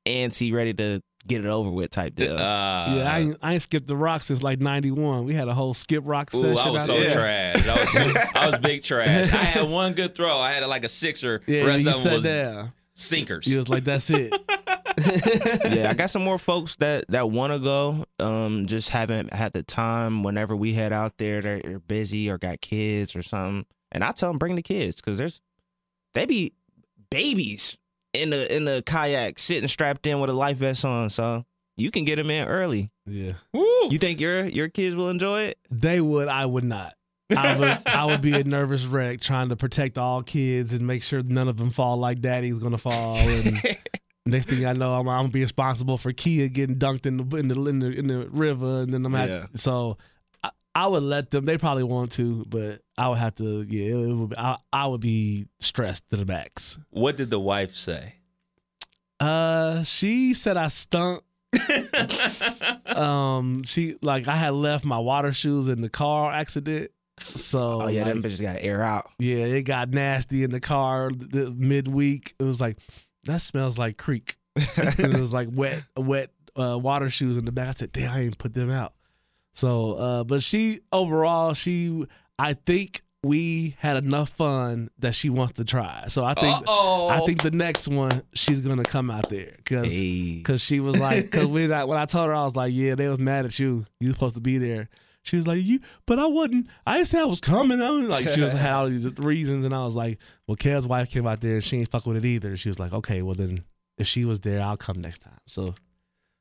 antsy, ready to get it over with type deal. Uh, Yeah, I ain't, I ain't skipped the rock since like '91. We had a whole skip rock Ooh, session. I was so there. trash. I was, I was big trash. I had one good throw. I had like a sixer. Yeah, rest you of them was down. sinkers. He was like, "That's it." yeah, I got some more folks that that want to go. Um, just haven't had the time. Whenever we head out there, they're, they're busy or got kids or something. And I tell them bring the kids because there's they be babies in the in the kayak sitting strapped in with a life vest on, so you can get them in early. Yeah, Woo. You think your your kids will enjoy it? they would. I would not. I would. I would be a nervous wreck trying to protect all kids and make sure none of them fall like Daddy's gonna fall. And next thing I know, I'm, I'm gonna be responsible for Kia getting dunked in the in the in the, in the river, and then I'm at Yeah. so. I, I would let them. They probably want to, but I would have to. Yeah, it, would. Be, I, I would be stressed to the max. What did the wife say? Uh, she said I stunk. um, she like I had left my water shoes in the car accident. So Oh yeah, them like, bitches got air out. yeah, it got nasty in the car the, midweek. It was like that smells like creek. it was like wet, wet uh, water shoes in the back. I said, "Damn, I ain't put them out." So, uh, but she overall, she I think we had enough fun that she wants to try. So I think Uh-oh. I think the next one she's gonna come out there because Hey. she was like because when I, when I told her I was like yeah they was mad at you you supposed to be there. She was like you but I wasn't. I didn't say I was coming. I was like she was had all these reasons and I was like well Kev's wife came out there and she ain't fuck with it either. She was like okay well then if she was there I'll come next time. So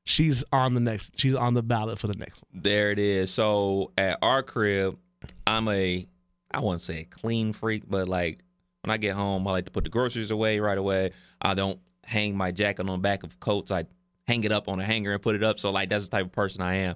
she's on the next she's on the ballot for the next one. There it is. So at our crib, I'm a I wouldn't say a clean freak, but like when I get home, I like to put the groceries away right away. I don't hang my jacket on the back of coats. I hang it up on a hanger and put it up. So like that's the type of person I am.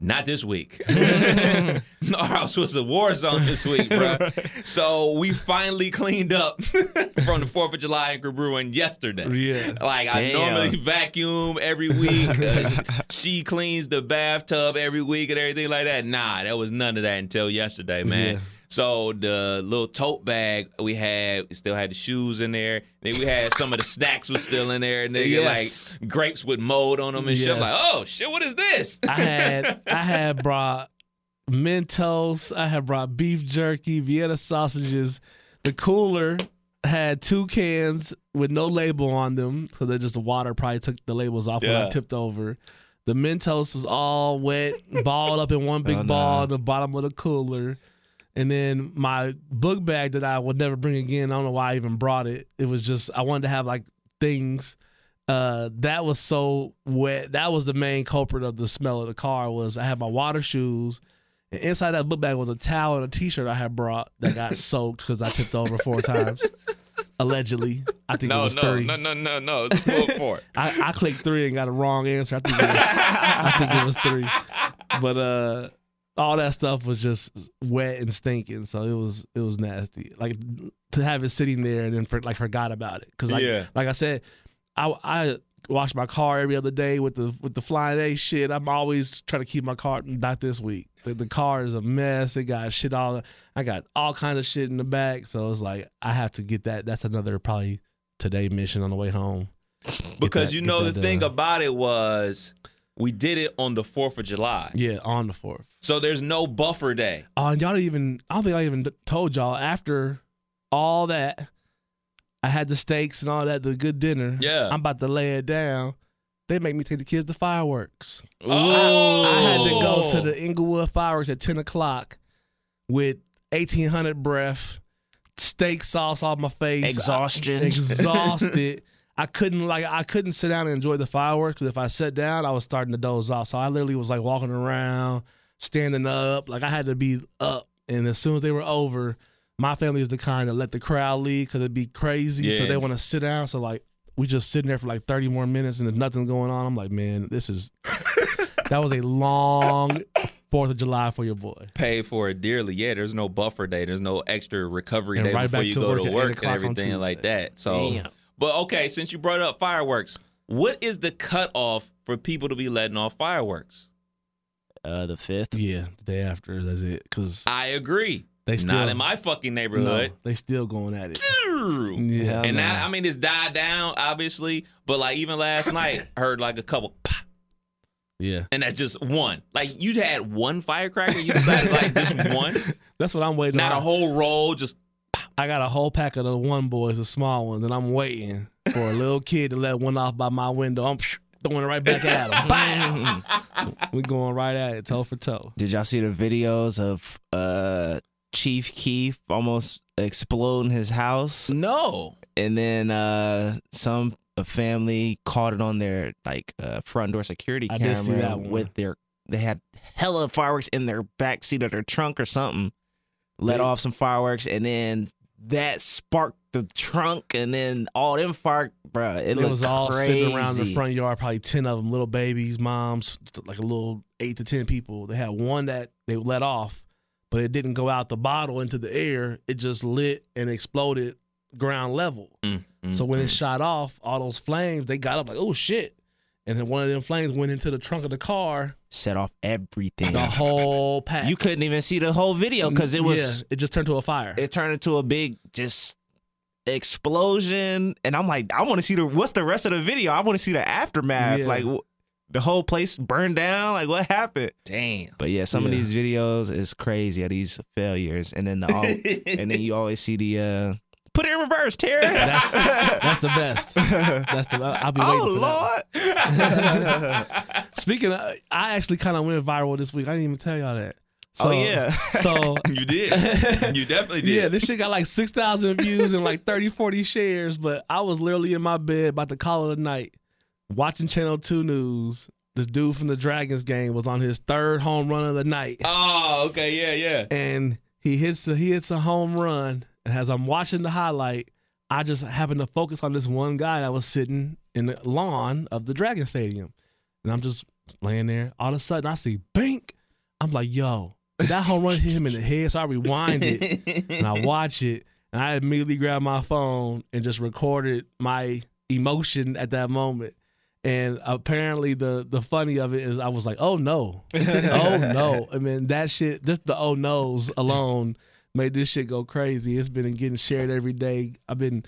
Not this week. Our house was a war zone this week, bro. So we finally cleaned up from the Fourth of July in Brewing yesterday. Yeah. Like I normally vacuum every week. Uh, she cleans the bathtub every week and everything like that. Nah, that was none of that until yesterday, man. Yeah. So the little tote bag we had, we still had the shoes in there. Then we had some of the snacks was still in there. Nigga, Yes. like grapes with mold on them and shit. I'm like, oh shit, what is this? I had I had brought Mentos. I had brought beef jerky, Vienna sausages. The cooler had two cans with no label on them, so they just the water probably took the labels off when I tipped over. The Mentos was all wet, balled up in one big Oh, no. ball at the bottom of the cooler. And then my book bag that I would never bring again. I don't know why I even brought it. It was just I wanted to have like things uh that was so wet that was the main culprit of the smell of the car was i had my water shoes and inside that book bag was a towel and a t-shirt i had brought that got soaked because i tipped over four times allegedly i think it was no, three no, no, no, no. It's for it. I, I clicked three and got a wrong answer i think it was, I think it was three but uh all that stuff was just wet and stinking so it was it was nasty like to have it sitting there and then for, like forgot about it because like, Yeah. like i said I I wash my car every other day with the with the flying A shit. I'm always trying to keep my car. Not this week. The, the car is a mess. It got shit all. I got all kinds of shit in the back. So it's like I have to get that. That's another probably today mission on the way home. Get Because that- you know the that thing about it was we did it on the Fourth of July. Yeah, on the fourth. So there's no buffer day. Oh, and y'all didn't even. I don't think I even told y'all after all that. I had the steaks and all that, the good dinner. Yeah. I'm about to lay it down. They make me take the kids to fireworks. Oh, I had to go to the Inglewood fireworks at 10 o'clock with 1800 breath, steak sauce on my face, Exhaustion. I- exhausted. I couldn't like I couldn't sit down and enjoy the fireworks because if I sat down, I was starting to doze off. So I literally was like walking around, standing up, like I had to be up. And as soon as they were over, my family is the kind that let the crowd lead because it'd be crazy. So they want to sit down. So like we just sitting there for like 30 more minutes and there's nothing going on. I'm like, man, this is that was a long Fourth of July for your boy. pay for it dearly. Yeah, there's no buffer day. There's no extra recovery And day right before back you to go work to work and everything like that. So, Damn. But okay, since you brought up fireworks, what is the cutoff for people to be letting off fireworks? Uh, the fifth. Yeah, the day after, that's it. Because I agree. they still Not in my fucking no, neighborhood. they still going at it. And Yeah, Hell now. I mean, it's died down, obviously. But like even last night, heard like a couple, pop, yeah. and that's just one. Like you had one firecracker, you decided like just one, That's what I'm waiting on. not on. a whole roll. Just I got a whole pack of the one boys, the small ones, and I'm waiting for a little kid to let one off by my window. I'm throwing it right back at him. Bam! we going right at it, toe for toe. Did y'all see the videos of uh Chief Keef almost exploding his house? no. and then uh some a family caught it on their like uh, front door security I camera did see that one. with their they had hella fireworks in their back seat of their trunk or something let off some fireworks and then that sparked the trunk and then all them fire bruh it, It was all sitting around the front yard, probably ten of them, little babies, moms, like a little eight to ten people. They had one that they let off, but it didn't go out the bottle into the air. It just lit and exploded ground level. Mm, mm, so when it mm. shot off, all those flames, they got up like, oh shit. And then one of them flames went into the trunk of the car, set off everything the whole pack. you couldn't even see the whole video because it was Yeah, it just turned to a fire. it turned into a big just explosion and i'm like i want to see the what's the rest of the video i want to see the aftermath Yeah. like the whole place burned down. Like what happened? Damn. But yeah, some of these videos is crazy of these failures, and then the al- and then you always see the uh, put it in reverse, Terry. That's, that's the best. That's the. I'll be waiting oh for that. Lord. Speaking, of, I actually kind of went viral this week. I didn't even tell y'all that. Oh, so, oh yeah. So You did. You definitely did. yeah, this shit got like six thousand views and like 30, 40 shares. But I was literally in my bed about to call it a night, watching Channel Two News. This dude from the Dragons game was on his third home run of the night. Oh, okay. Yeah, yeah. and he hits the he hits a home run. And as I'm watching the highlight, I just happened to focus on this one guy that was sitting in the lawn of the Dragon Stadium, and I'm just laying there. All of a sudden, I see Bink. I'm like, yo, that home run hit him in the head. So I rewind it and I watch it, and I immediately grabbed my phone and just recorded my emotion at that moment. And apparently, the the funny of it is, I was like, "Oh no, oh no!" I mean, that shit, just the oh no's alone made this shit go crazy. It's been getting shared every day. I've been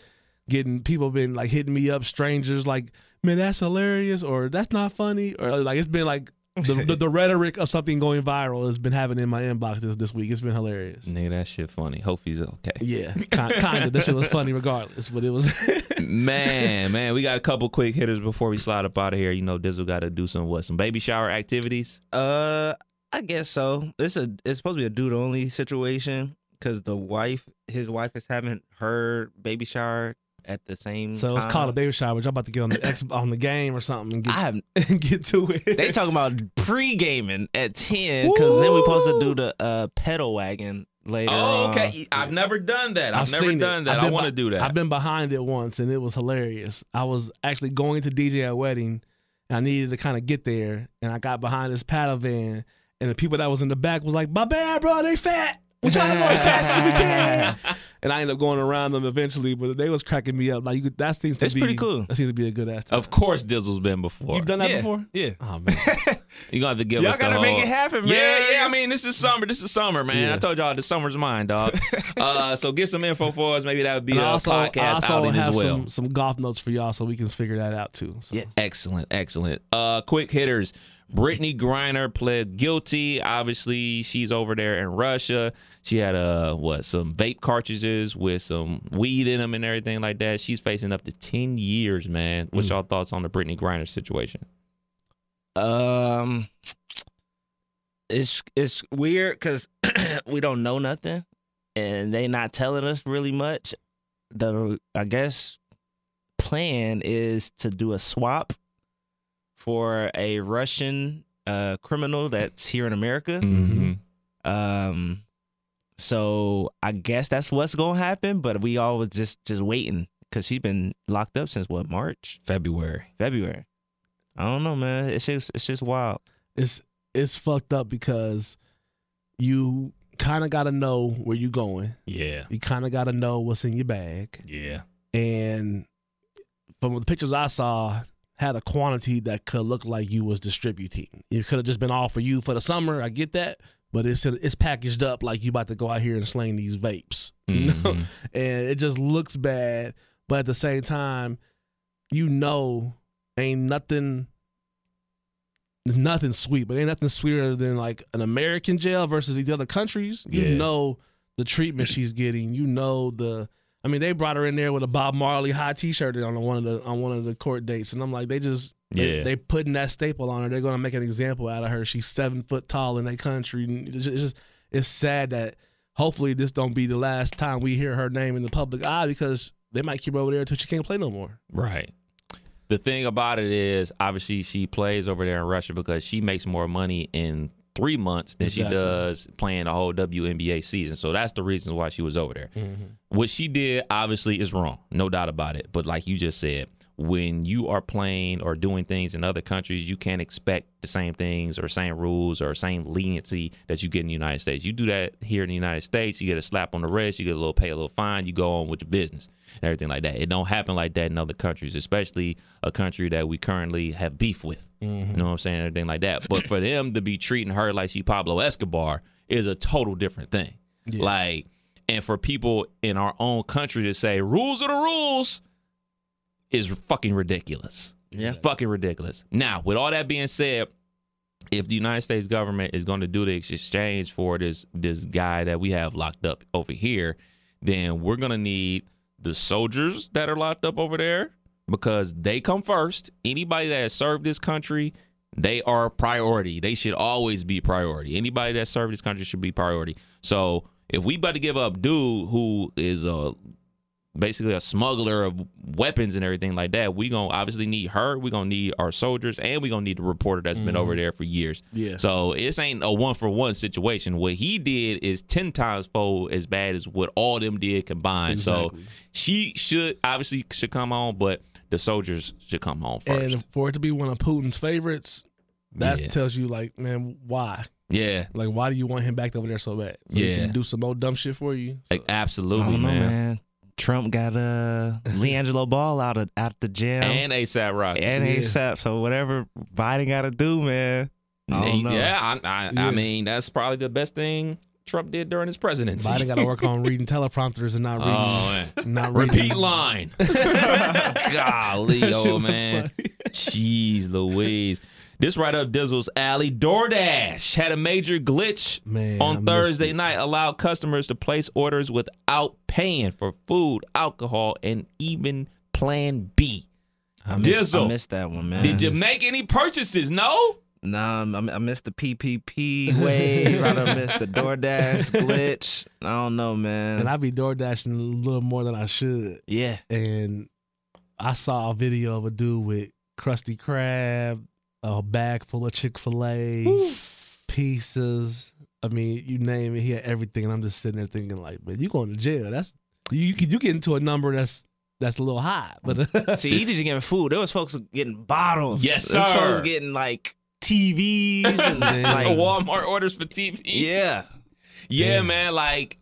getting people been like hitting me up, strangers like, "Man, that's hilarious," or "That's not funny," or like it's been like the, the, the rhetoric of something going viral has been happening in my inbox this, this week. It's been hilarious. Nigga, that shit funny. Hope he's okay. Yeah, kind, kind of. That shit was funny regardless, but it was. man, man, we got a couple quick hitters before we slide up out of here. You know, Dizzle got to do some what? Some baby shower activities. Uh, I guess so. It's a it's supposed to be a dude only situation because the wife, his wife, is having her baby shower at the same. so it's called a baby shower, which I'm about to get on the X, on the game or something and I get, have. and get to it. They talking about pre gaming at ten because then we supposed to do the uh pedal wagon later. Oh, on. okay. I've never done that. I've, I've never seen done it. that. I've I want to be- do that. I've been behind it once, and it was hilarious. I was actually going to DJ a wedding, and I needed to kind of get there, and I got behind this paddle van, and the people that was in the back was like, "My bad, bro, they fat. We trying to go as fast as we can." And I ended up going around them eventually, but they was cracking me up. Like you could, that seems to It's be pretty cool. That seems to be a good ass. of course, Dizzle's been before. You've done that Yeah, before? yeah. Oh man, You gonna have to give Y'all us the gotta whole- make it happen, man. Yeah, yeah. I mean, this is summer. This is summer, man. Yeah. I told y'all the summer's mine, dog. uh, so get some info for us. Maybe that would be and a I also, I podcast also outing have as well. some some golf notes for y'all, so we can figure that out too. So. Yeah. Excellent, excellent. Uh, quick hitters. Brittney Griner pled guilty. Obviously, she's over there in Russia. She had uh what some vape cartridges with some weed in them and everything like that. She's facing up to ten years, man. What's y'all thoughts on the Brittney Griner situation? Um, it's it's weird because we don't know nothing, and they not telling us really much. The I guess plan is to do a swap for a Russian uh, criminal that's here in America. Mm-hmm. Um, so I guess that's what's gonna happen. But we all was just just waiting because she's been locked up since what March, February. February. I don't know, man. It's just it's just wild. it's it's fucked up because you kind of got to know where you're going. Yeah, You kind of got to know what's in your bag. yeah. And from the pictures I saw, had a quantity that could look like you was distributing. It could have just been all for you for the summer. I get that, but it's it's packaged up like you about to go out here and sling these vapes, you know. Mm-hmm. And it just looks bad, but at the same time, you know, ain't nothing. Nothing sweet, but ain't nothing sweeter than like an American jail versus these other countries. You Yeah. know the treatment she's getting. You know the. I mean, they brought her in there with a Bob Marley high T-shirt on one of the on one of the court dates, and I'm like, they just they, Yeah. they putting that staple on her. They're gonna make an example out of her. She's seven foot tall in that country. And It's just, it's, just, it's sad that hopefully this don't be the last time we hear her name in the public eye because they might keep her over there until she can't play no more. Right. The thing about it is, obviously, she plays over there in Russia because she makes more money in three months than she does playing the whole WNBA season. So that's the reason why she was over there. Mm-hmm. What she did, obviously, is wrong. No doubt about it. But like you just said, when you are playing or doing things in other countries, you can't expect the same things or same rules or same leniency that you get in the United States. You do that here in the United States, you get a slap on the wrist, you get a little pay a little fine, you go on with your business and everything like that. It don't happen like that in other countries, especially a country that we currently have beef with. Mm-hmm. You know what I'm saying? Everything like that. But for them to be treating her like she Pablo Escobar is a total different thing. Like, and for people in our own country to say rules are the rules is fucking ridiculous. Yeah. Fucking ridiculous. Now, with all that being said, if the United States government is going to do the exchange for this this guy that we have locked up over here, then we're going to need the soldiers that are locked up over there because they come first. Anybody that has served this country, they are priority. They should always be priority. Anybody that served this country should be priority. So if we about to give up dude who is a basically a smuggler of weapons and everything like that, we gonna obviously need her. We gonna need our soldiers, and we gonna need the reporter that's been over mm-hmm. there for years. Yeah. So this ain't a one for one situation. What he did is ten times fold as bad as what all them did combined. Exactly. So she should obviously should come on, but the soldiers should come home first. And for it to be one of Putin's favorites, that Yeah. tells you like, man, why? yeah, Like, why do you want him back over there so bad? So he Yeah. can do some old dumb shit for you. So- like, absolutely, man. man. Trump got uh LiAngelo Ball out of out the gym And ASAP Rocky. and Yeah. ASAP. So whatever Biden got to do, man. I don't know. Yeah, I, I, Yeah. I mean that's probably the best thing Trump did during his presidency. Biden got to work on reading teleprompters and not reading. Oh man. Not reading. Repeat line. Golly, oh man. funny. Jeez Louise. This right up Dizzle's alley. DoorDash had a major glitch Man, on missed Thursday night, allowed customers to place orders without paying for food, alcohol, and even Plan B. I missed, I missed that one, man. Did you make any purchases? No? Nah, I I missed the PPP wave. I done missed the DoorDash glitch. I don't know, man. And I be DoorDashing a little more than I should. yeah, And I saw a video of a dude with Krusty Krab, a bag full of Chick Fil A pizzas. I mean, you name it, he had everything. And I'm just sitting there thinking, like, man, you going to jail? That's you. You get- you get into a number that's that's a little high, but See, he just getting food. There was folks getting bottles. Yes, sir. There was folks getting like TVs and Man. like Walmart orders for TV. yeah. Yeah, Yeah. man. Like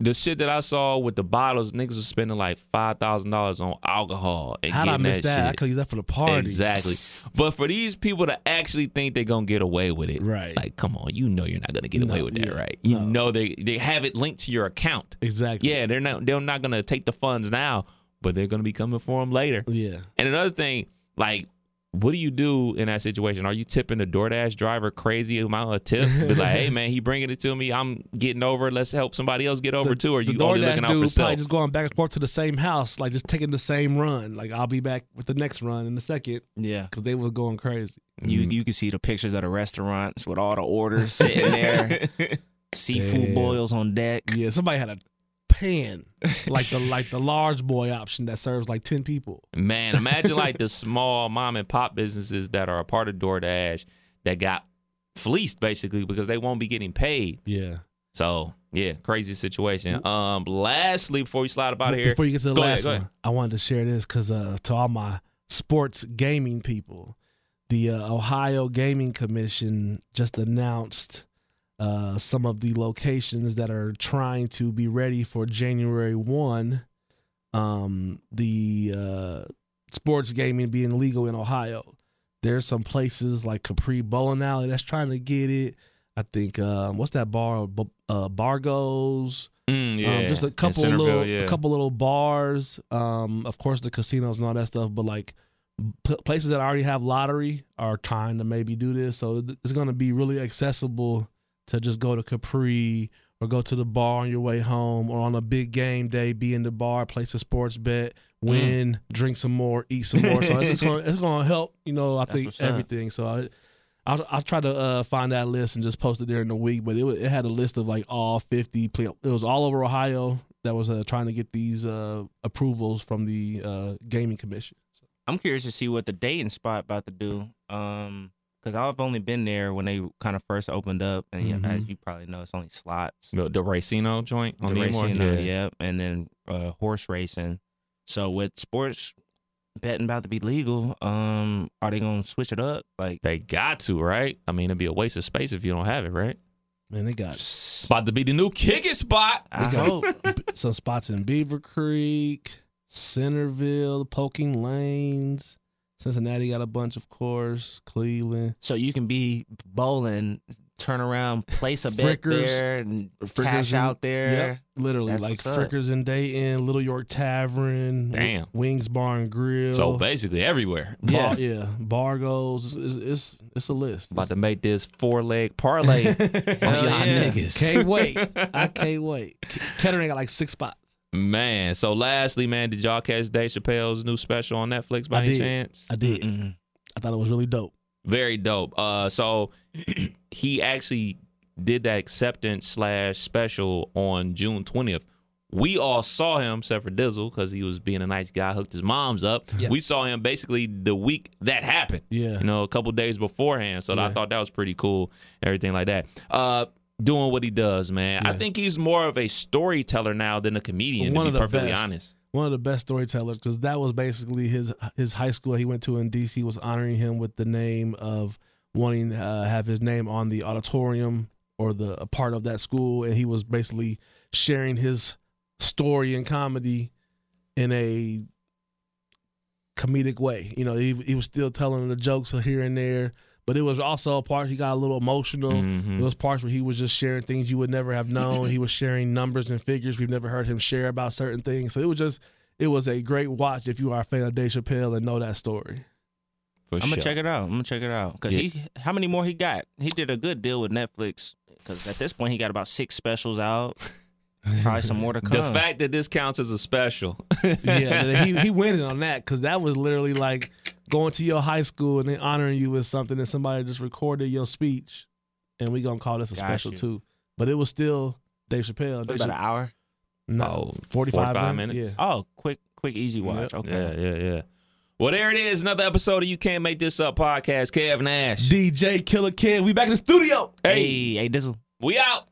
the shit that I saw with the bottles, niggas was spending like five thousand dollars on alcohol and how'd I miss that, that? I could use that for the party. Exactly. But for these people to actually think they're gonna get away with it, Right. Like, come on, you know you're not gonna get away with that, yeah, right? You no. know they they have it linked to your account. Exactly. Yeah, they're not they're not gonna take the funds now, but they're gonna be coming for them later. Yeah. And another thing, like, what do you do in that situation? Are you tipping the DoorDash driver crazy amount of tip? Be like, hey man, he bringing it to me. I'm getting over. Let's help somebody else get over too. Or the you only DoorDash looking out for dude self? probably just going back and forth to the same house, like just taking the same run. Like I'll be back with the next run in a second Yeah. because they was going crazy. You Mm-hmm. you can see the pictures of the restaurants with all the orders sitting there. Seafood Damn. boils on deck. Yeah, somebody had a pan like the like the large boy option that serves like ten people. Man, imagine like the small mom and pop businesses that are a part of DoorDash that got fleeced basically because they won't be getting paid. Yeah. So yeah, crazy situation. Um, lastly, before we slide about out here, Before you get to the Go ahead, last one. I wanted to share this because uh, to all my sports gaming people, the uh, Ohio Gaming Commission just announced uh, some of the locations that are trying to be ready for January one. Um, the uh, sports gaming being legal in Ohio. There's some places like Capri Bowling Alley that's trying to get it. I think um, what's that bar? Uh, Bargo's. Mm, yeah, Um, just a couple little, yeah. a couple little bars. Um, of course, the casinos and all that stuff. But like p- places that already have lottery are trying to maybe do this, so it's going to be really accessible to just go to Capri or go to the bar on your way home, or on a big game day, be in the bar, place a sports bet, Mm. win, drink some more, eat some more. So it's, it's going it's to help. You know, I That's think everything. So I. I'll, I'll try to uh, find that list and just post it there in the week. But it, it had a list of like all 50. Play, it was all over Ohio that was uh, trying to get these uh, approvals from the uh, gaming commission. So, I'm curious to see what the dating spot about to do. Um, because I've only been there when they kind of first opened up, and yeah, Mhm. as you probably know, it's only slots. the, the Racino joint on the Needmore? racing, uh, yeah. yep, and then uh, horse racing. So with sports betting about to be legal, um, are they gonna switch it up? Like, They got to, right? I mean, it'd be a waste of space if you don't have it, right? man, they got About to be the new kicking spot. I hope. some spots in Beavercreek, Centerville, Poelking Lanes, Cincinnati got a bunch, of course. Cleveland. So you can be bowling, turn around, place a bet Frickers. there, and Frickers cash in- out there. Yep, literally That's like what's. Frickers in Dayton, Little York Tavern, Damn. Wings Bar and Grill. So basically everywhere. Yeah. Bar, yeah, Bargos. It's, it's it's a list. About to make this four leg parlay on y'all yeah. niggas. can't wait. I can't wait. Kettering got like six spots. Man, so lastly, man, did y'all catch Dave Chappelle's new special on Netflix by I any did. chance? I did. Mm-mm. I thought it was really dope. Very dope. Uh, so he actually did that acceptance slash special on June twentieth. We all saw him, except for Dizzle, because he was being a nice guy, hooked his mom's up. We saw him basically the week that happened. Yeah. You know, a couple days beforehand. So I thought that was pretty cool, everything like that. Uh, doing what he does, man. I think he's more of a storyteller now than a comedian, One to of be the perfectly best. honest. One of the best storytellers because that was basically his his high school he went to in DC was honoring him with the name of wanting to uh, have his name on the auditorium or the a part of that school, and he was basically sharing his story and comedy in a comedic way. You know, he he was still telling the jokes here and there, but it was also a part he got a little emotional. Mhm. There was parts where he was just sharing things you would never have known. he was sharing numbers and figures we've never heard him share about certain things. So it was just it was a great watch if you are a fan of Dave Chappelle and know that story. For I'm sure. gonna check it out. I'm gonna check it out because Yeah. he. How many more he got? He did a good deal with Netflix because at this point he got about six specials out. Probably some more to come. The fact that this counts as a special. yeah, he he winning on that because that was literally like going to your high school and they honoring you with something and somebody just recorded your speech, and we gonna call this a Got special you. too. But it was still Dave Chappelle. Dave was about an hour. no, Oh, 45, 45 minutes. minutes? Yeah. Oh, quick, quick, easy watch. Okay. Yeah, yeah, yeah. Well, there it is. Another episode of You Can't Make This Up podcast. Kev Nash. DJ Killer Kid, we back in the studio. Hey, hey, Dizzle. we out.